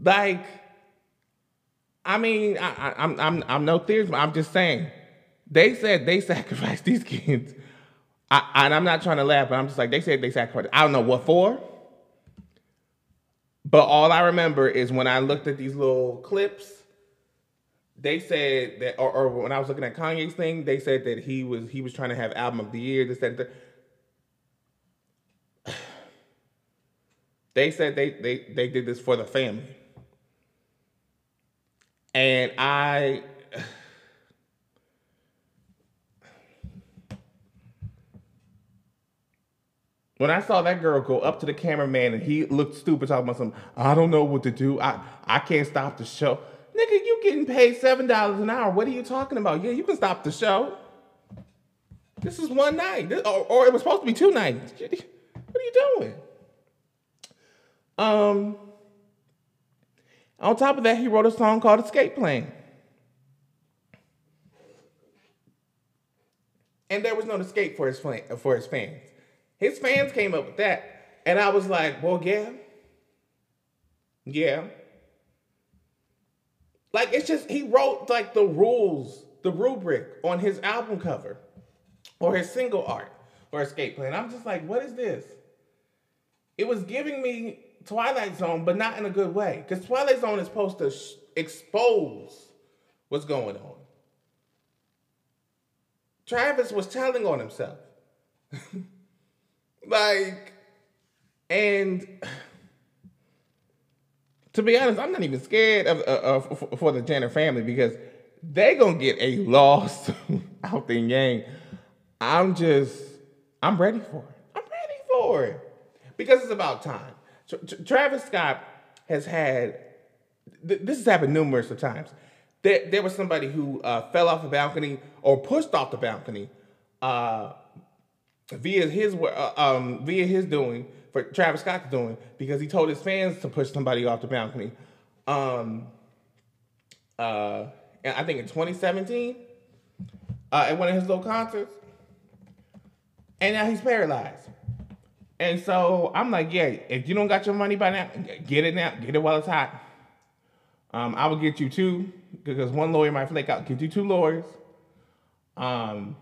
Like, I mean, I, I, I'm I'm I'm no theorist, I'm just saying. They said they (laughs) sacrificed these kids. I, and I'm not trying to laugh, but I'm just like they said they sacrificed. I don't know what for. But all I remember is when I looked at these little clips, they said that, or, or, when I was looking at Kanye's thing, they said that he was he was trying to have album of the year. This that. (sighs) They said they they they did this for the family, and I. When I saw that girl go up to the cameraman and he looked stupid talking about something, I don't know what to do. I, I can't stop the show. Nigga, you getting paid seven dollars an hour. What are you talking about? Yeah, you can stop the show. This is one night. This, or, or, it was supposed to be two nights. What are you doing? Um on top of that, he wrote a song called Escape Plan. And there was no escape for his plan, for his fans. His fans came up with that. And I was like, well, yeah. Yeah. Like, it's just, he wrote like the rules, the rubric on his album cover or his single art or escape plan. I'm just like, what is this? It was giving me Twilight Zone, but not in a good way. Because Twilight Zone is supposed to sh- expose what's going on. Travis was telling on himself. (laughs) Like, and (sighs) to be honest, I'm not even scared of, uh, uh, of, for the Jenner family because they gonna get a (laughs) loss out the yang. I'm just, I'm ready for it. I'm ready for it because it's about time. Travis Scott has had this has happened numerous of times. There, there was somebody who uh, fell off the balcony or pushed off the balcony uh, via his uh, um, via his doing for Travis Scott's doing because he told his fans to push somebody off the balcony. Um, uh, I think in 2017 uh, at one of his little concerts, and now he's paralyzed. And so I'm like, yeah, if you don't got your money by now, get it now, get it while it's hot. Um, I will get you two because one lawyer might flake out. Get you two lawyers. Um,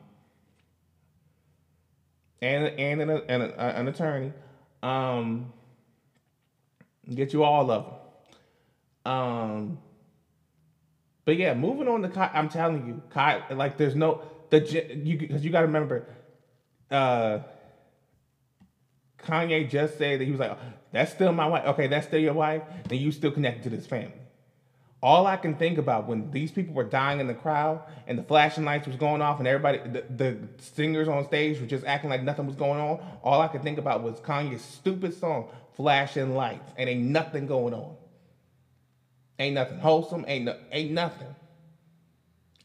and and an, and a, an attorney. Um, get you all of them. Um, but yeah, moving on to I'm telling you, like there's no the you because you got to remember, uh, Kanye just said that he was like, "That's still my wife." Okay, that's still your wife. Then you still connected to this family all I can think about when these people were dying in the crowd and the flashing lights was going off and everybody, the, the, singers on stage were just acting like nothing was going on. All I could think about was Kanye's stupid song, "Flashing Lights," and ain't nothing going on. Ain't nothing wholesome. Ain't no, ain't nothing.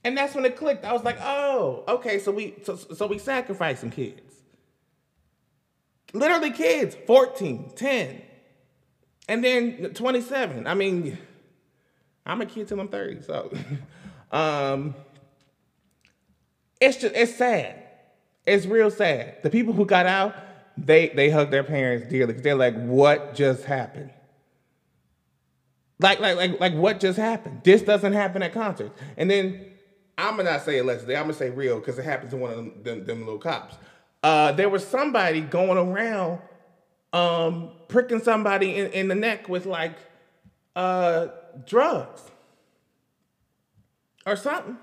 And that's when it clicked. I was like, oh, okay, so we so, so we sacrificing kids. Literally kids, 14, 10, and then 27. I mean, I'm a kid till I'm 30, so (laughs) um it's just it's sad. It's real sad. The people who got out, they they hug their parents dearly because they're like, what just happened? Like, like, like, like what just happened? This doesn't happen at concerts. And then I'm gonna not say allegedly, I'm gonna say real because it happened to one of them, them, them little cops. Uh, there was somebody going around um, pricking somebody in, in the neck with like uh, drugs or something.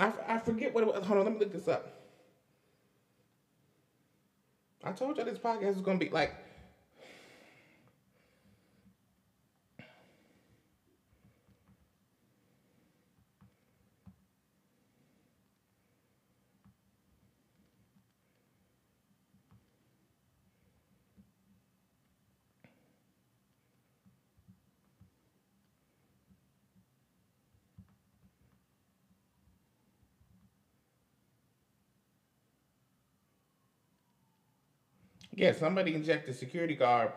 I, I forget what it was. Hold on, let me look this up. I told you this podcast was gonna be like Yeah, somebody injected security guard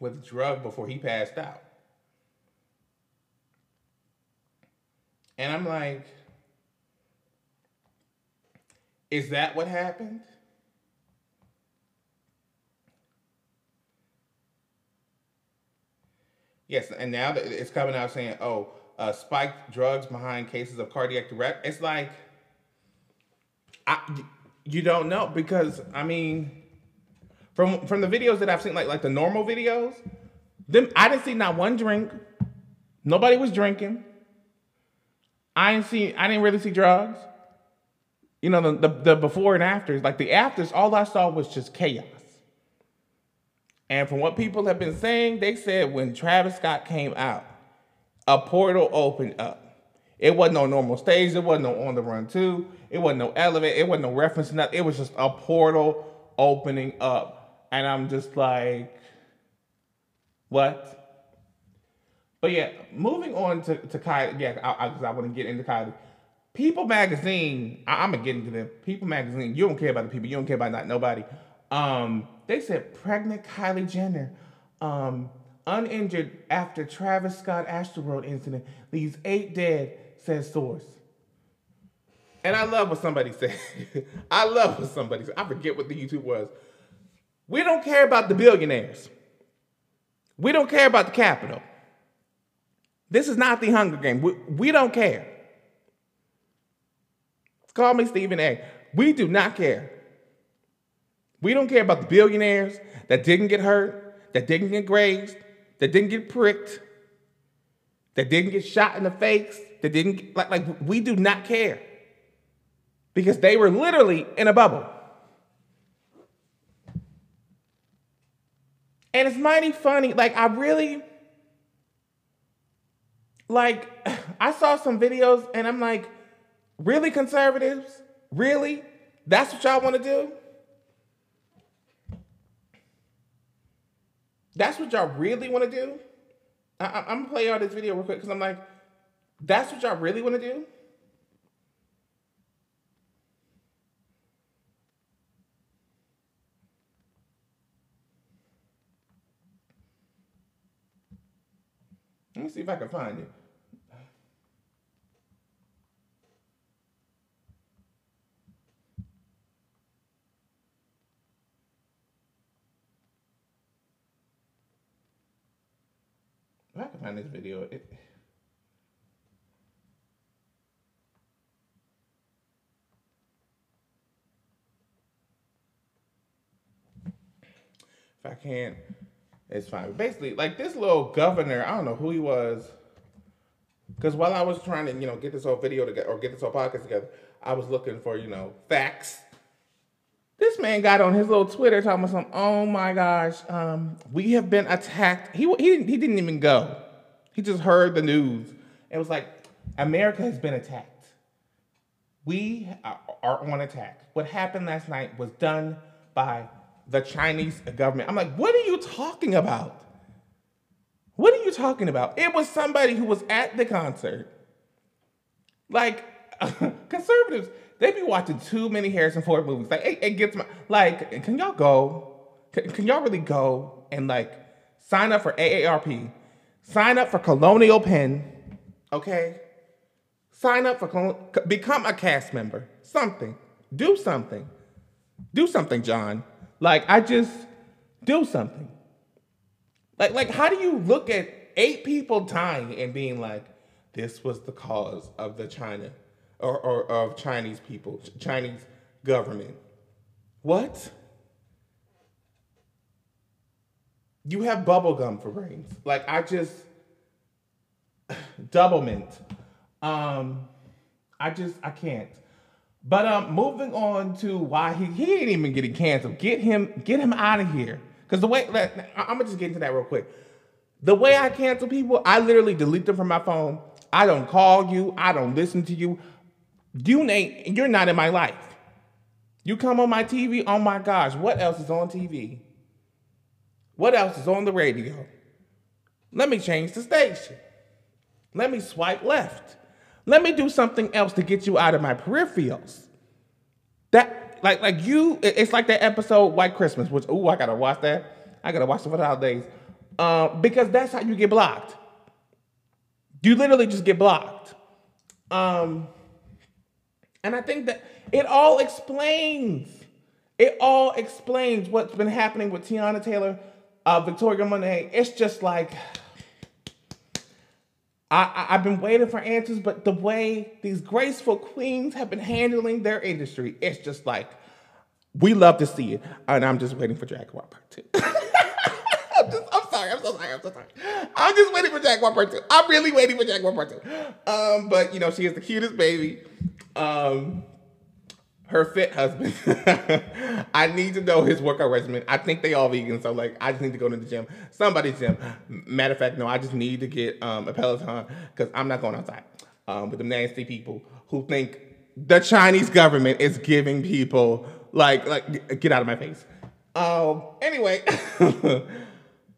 with a drug before he passed out. And I'm like, is that what happened? Yes, and now it's coming out saying, oh, uh, spiked drugs behind cases of cardiac arrest. It's like, I, you don't know because, I mean, from from the videos that I've seen, like like the normal videos, them I didn't see not one drink. Nobody was drinking. I didn't see. I didn't really see drugs. You know the the, the before and afters. Like the afters, all I saw was just chaos. And from what people have been saying, they said when Travis Scott came out, a portal opened up. It wasn't no normal stage. It wasn't no on the run two. It wasn't no elevator. It wasn't no reference. Nothing. It was just a portal opening up and I'm just like, what? But yeah, moving on to, to Kylie, yeah, because I, I, I want to get into Kylie. People Magazine, I, am gonna get into them. People Magazine, you don't care about the people, you don't care about not nobody. Um, they said pregnant Kylie Jenner, um, uninjured after Travis Scott Astroworld incident, leaves eight dead, says source. And I love what somebody said. (laughs) I love what somebody said. I forget what the YouTube was. We don't care about the billionaires. We don't care about the capital. This is not the Hunger Game. We, we don't care. Call me Stephen A. We do not care. We don't care about the billionaires that didn't get hurt, that didn't get grazed, that didn't get pricked, that didn't get shot in the face, that didn't like like we do not care. Because they were literally in a bubble. And it's mighty funny. Like, I really, like, (laughs) I saw some videos and I'm like, really, conservatives? Really? That's what y'all want to do? That's what y'all really want to do? I, am gonna play y'all this video real quick because I'm like, that's what y'all really want to do? Let me see if I can find it. If I can find this video, it, if I can't it's fine. Basically, like this little governor, I don't know who he was. Because while I was trying to, you know, get this whole video together or get this whole podcast together, I was looking for, you know, facts. This man got on his little Twitter talking about something. Oh my gosh, um, we have been attacked. He he he didn't even go. He just heard the news. It was like America has been attacked. We are on attack. What happened last night was done by the Chinese government. I'm like, what are you talking about? What are you talking about? It was somebody who was at the concert Like (laughs) conservatives, they be watching too many Harrison Ford movies. Like it, it gets my like. Can y'all go? Can, can y'all really go and like sign up for AARP? Sign up for Colonial Penn, Okay. Sign up for become a cast member. Something. Do something. Do something, John. Like I just do something. Like like how do you look at eight people dying and being like, this was the cause of the China or, or of Chinese people, Chinese government. What? You have bubble gum for brains. Like I just (sighs) double mint. Um, I just I can't. But um, moving on to why he he ain't even getting canceled. Get him get him out of here. Cause the way like, I'm gonna just get into that real quick. The way I cancel people, I literally delete them from my phone. I don't call you. I don't listen to you. You ain't. You're not in my life. You come on my TV. Oh my gosh, what else is on TV? What else is on the radio? Let me change the station. Let me swipe left. Let me do something else to get you out of my peripherals. That like like you, it's like that episode White Christmas, which oh I gotta watch that. I gotta watch it for the holidays. Uh, because that's how you get blocked. You literally just get blocked. Um, and I think that it all explains. It all explains what's been happening with Teyana Taylor, uh, Victoria Monet. It's just like I, I, have been waiting for answers, but the way these graceful queens have been handling their industry, it's just like we love to see it. And I'm just waiting for Jaguar Part Two. (laughs) I'm, just, I'm sorry. I'm so sorry. I'm so sorry. I'm just waiting for Jaguar Part Two. I'm really waiting for Jaguar Part Two. Um, but you know, she is the cutest baby. Um, her fit husband. (laughs) I need to know his workout regimen. I think they all vegan, so like I just need to go to the gym. Somebody's gym. Matter of fact, no, I just need to get um, a Peloton because I'm not going outside um, with the nasty people who think the Chinese government is giving people like like get out of my face. Um. Anyway, (laughs)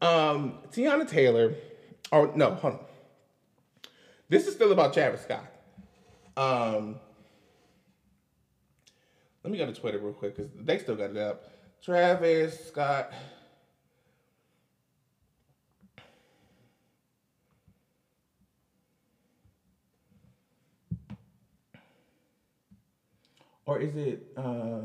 um, Teyana Taylor. Oh no, hold on. This is still about Travis Scott. Um let me go to Twitter real quick because they still got it up. Travis Scott. Or is it uh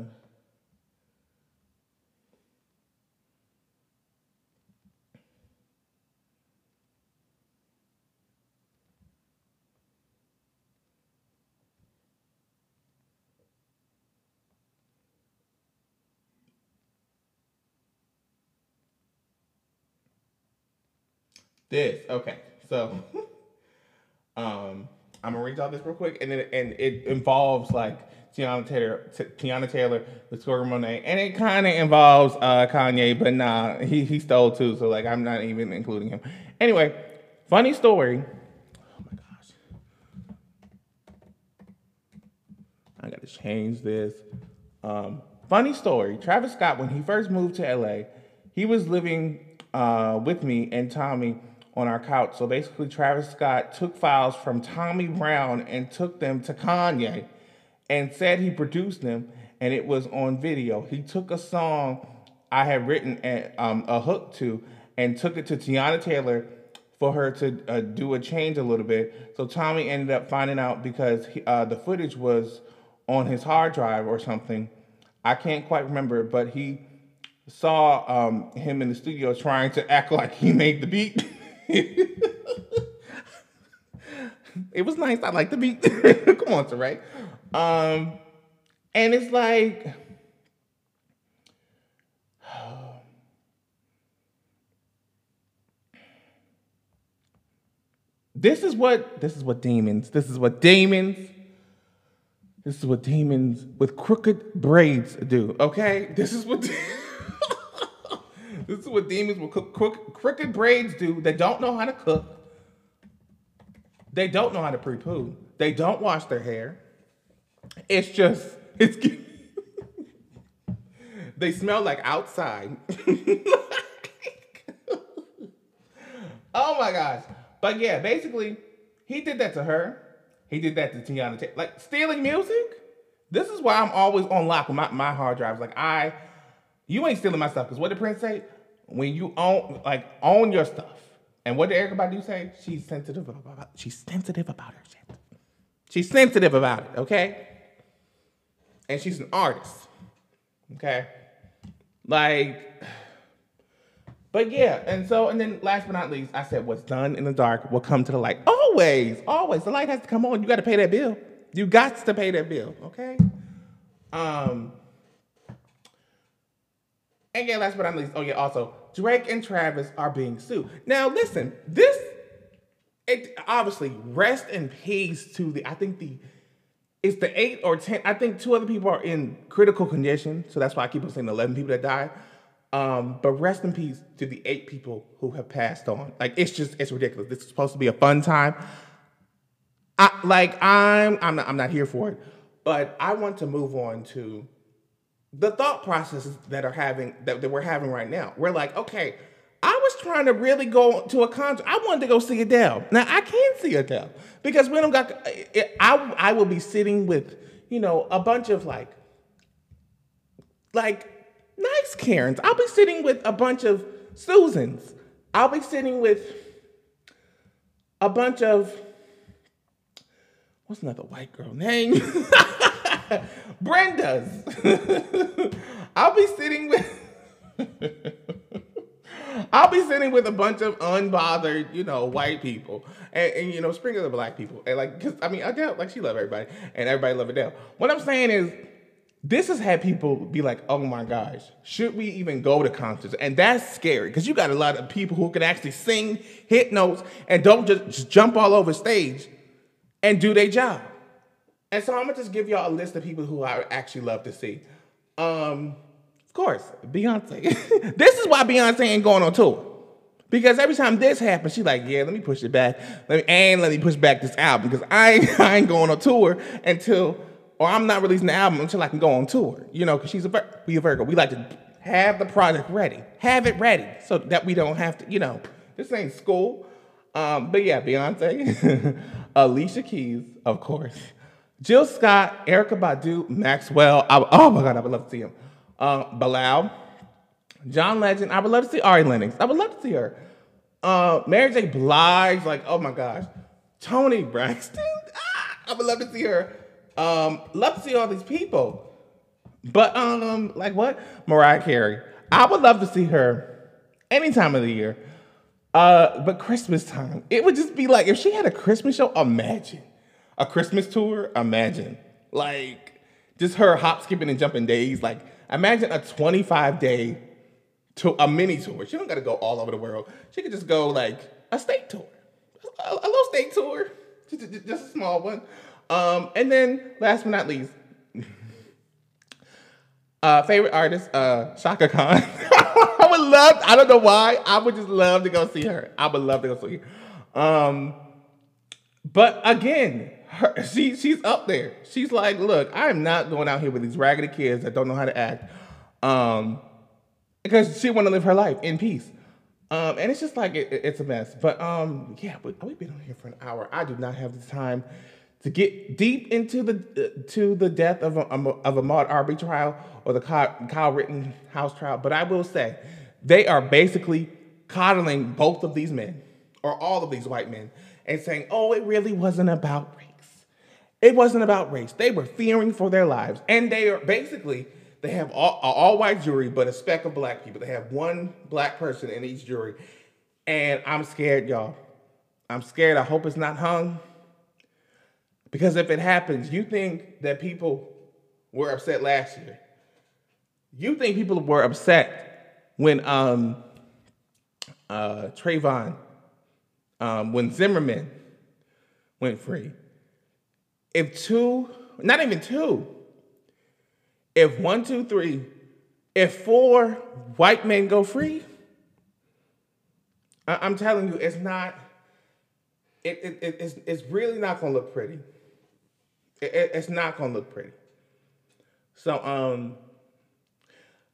This okay. So, (laughs) um, I'm gonna read all this real quick, and then and it involves like Teyana Taylor, Teyana Taylor, Victoria Monet, and it kind of involves uh, Kanye, but nah, he he stole too, so like I'm not even including him. Anyway, funny story. Oh my gosh, I gotta change this. Um, funny story. Travis Scott, when he first moved to LA, he was living uh, with me and Tommy on our couch. So basically, Travis Scott took files from Tommy Brown and took them to Kanye and said he produced them and it was on video. He took a song I had written a, um, a hook to and took it to Teyana Taylor for her to uh, do a change a little bit. So Tommy ended up finding out because he, uh, the footage was on his hard drive or something. I can't quite remember, but he saw um, him in the studio trying to act like he made the beat. (laughs) it was nice. I like the beat. (laughs) Come on, sir, right? Um, and it's like, this is what this is what demons. This is what demons. This is what demons with crooked braids do. Okay, this is what. (laughs) This is what demons with crook, crooked braids do. They don't know how to cook. They don't know how to pre-poo. They don't wash their hair. It's just (laughs) it's. (laughs) they smell like outside. (laughs) oh my gosh! But yeah, basically, he did that to her. He did that to Teyana. Taylor. Like stealing music. This is why I'm always on lock with my, my hard drives. Like I, you ain't stealing my stuff. Cause what did Prince say? When you own, like own your stuff. And what did Erykah Badu say? She's sensitive about. She's sensitive about her shit. She's sensitive about it. Okay. And she's an artist. Okay. Like. But yeah, and so and then last but not least, I said what's done in the dark will come to the light. Always, always. The light has to come on. You got to pay that bill. You got to pay that bill, okay? Um and yeah, last but not least, oh yeah, also Drake and Travis are being sued. Now listen, this it obviously rest in peace to the I think the it's the eight or ten. I think two other people are in critical condition, so that's why I keep on saying eleven people that died. Um, but rest in peace to the eight people who have passed on. Like it's just it's ridiculous. This is supposed to be a fun time. I like I'm I'm not, I'm not here for it, but I want to move on to the thought processes that are having that, that we're having right now. We're like, okay, I was trying to really go to a concert. I wanted to go see Adele. Now I can see Adele because we don't got. I I will be sitting with you know a bunch of like like nice Karens. I'll be sitting with a bunch of Susans. I'll be sitting with a bunch of what's another white girl name? (laughs) Brenda's. (laughs) I'll be sitting with (laughs) I'll be sitting with a bunch of unbothered, you know, white people, and, and you know, sprinkle the black people, and like, cause I mean, Adele, like she love everybody, and everybody love Adele. What I'm saying is, this has had people be like, oh my gosh, should we even go to concerts? And that's scary because you got a lot of people who can actually sing, hit notes, and don't just, just jump all over stage and do their job. And so I'm gonna just give y'all a list of people who I actually love to see. Um, of course, Beyonce. (laughs) this is why Beyonce ain't going on tour. Because every time this happens, she's like, yeah, let me push it back. Let me, and let me push back this album because I, (laughs) I ain't going on tour until or I'm not releasing the album until I can go on tour. You know, because she's a we a Virgo. We like to have the project ready, have it ready, so that we don't have to. You know, this ain't school. Um, but yeah, Beyonce, (laughs) Alicia Keys, of course, Jill Scott, Erykah Badu, Maxwell. I, oh my God, I would love to see him. Uh, Bilal, John Legend. I would love to see Ari Lennox. I would love to see her. Uh, Mary J. Blige, like oh my gosh, Toni Braxton. (laughs) Ah, I would love to see her. Um, love to see all these people. But um, like what? Mariah Carey. I would love to see her any time of the year. Uh, but Christmas time, it would just be like if she had a Christmas show. Imagine a Christmas tour. Imagine like just her hop, skipping, and jumping days. Like imagine a 25 day to a mini tour. She don't got to go all over the world. She could just go like a state tour, a, a little state tour, just, just a small one. Um, and then last but not least, (laughs) uh, favorite artist, uh, Chaka Khan. (laughs) I would love, I don't know why, I would just love to go see her. I would love to go see her. Um, but again, her, she, she's up there. She's like, look, I am not going out here with these raggedy kids that don't know how to act. Um, because she want to live her life in peace. Um, and it's just like, it, it's a mess. But um, yeah, we, we've been on here for an hour. I do not have the time to get deep into the uh, to the death of a, of Ahmaud Arbery trial or the Kyle, Rittenhouse trial, but I will say they are basically coddling both of these men or all of these white men and saying, "Oh, it really wasn't about. It wasn't about race. They were fearing for their lives, and they are basically." They have all, all white jury, but a speck of black people. They have one black person in each jury. And I'm scared, y'all. I'm scared. I hope it's not hung. Because if it happens, you think that people were upset last year. You think people were upset when um, uh, Trayvon, um, when Zimmerman went free. If two, not even two, if one, two, three, if four white men go free, I- am telling you, it's not, it, it, it's, it's really not gonna look pretty. It, it's not gonna look pretty. So um,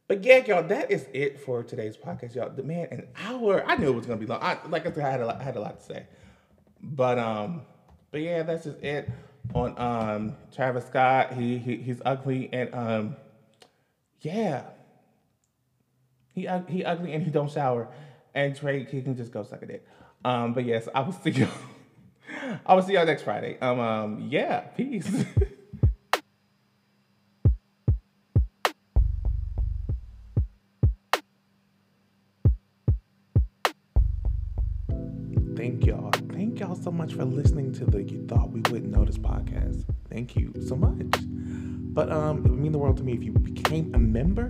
but yeah, y'all, that is it for today's podcast, y'all. The man, an hour. I knew it was gonna be long. I, like I said, I had a lot, I had a lot to say, but um, but yeah, that's just it on um Travis Scott. He, he he's ugly and um yeah. He he ugly and he don't shower. And Drake he can just go suck a dick. Um but yes, I will see y'all. (laughs) I will see y'all next Friday. Um um yeah, peace. (laughs) much for listening to the You Thought We Wouldn't Notice podcast. Thank you so much. But um, it would mean the world to me if you became a member.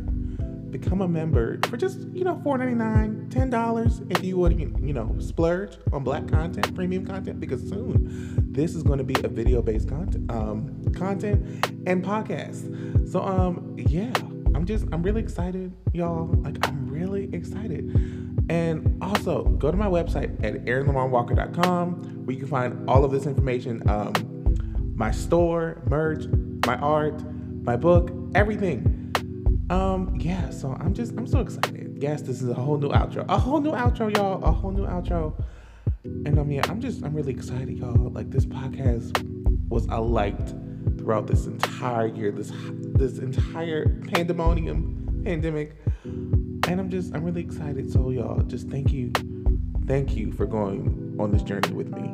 Become a member for just you know four ninety nine, ten dollars if you would you know splurge on black content, premium content because soon this is going to be a video based content, um, content and podcast. So um, yeah, I'm just I'm really excited, y'all. Like I'm really excited. And also go to my website at aaronlamarwalker.com where you can find all of this information. Um, my store, merch, my art, my book, everything. Um, yeah, so I'm just I'm so excited. Yes, this is a whole new outro. A whole new outro, y'all. A whole new outro. And um yeah, I'm just I'm really excited, y'all. Like this podcast was a light throughout this entire year, this this entire pandemonium pandemic. And I'm just I'm really excited. So y'all, just thank you. Thank you for going on this journey with me.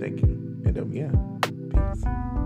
Thank you. And um yeah, peace.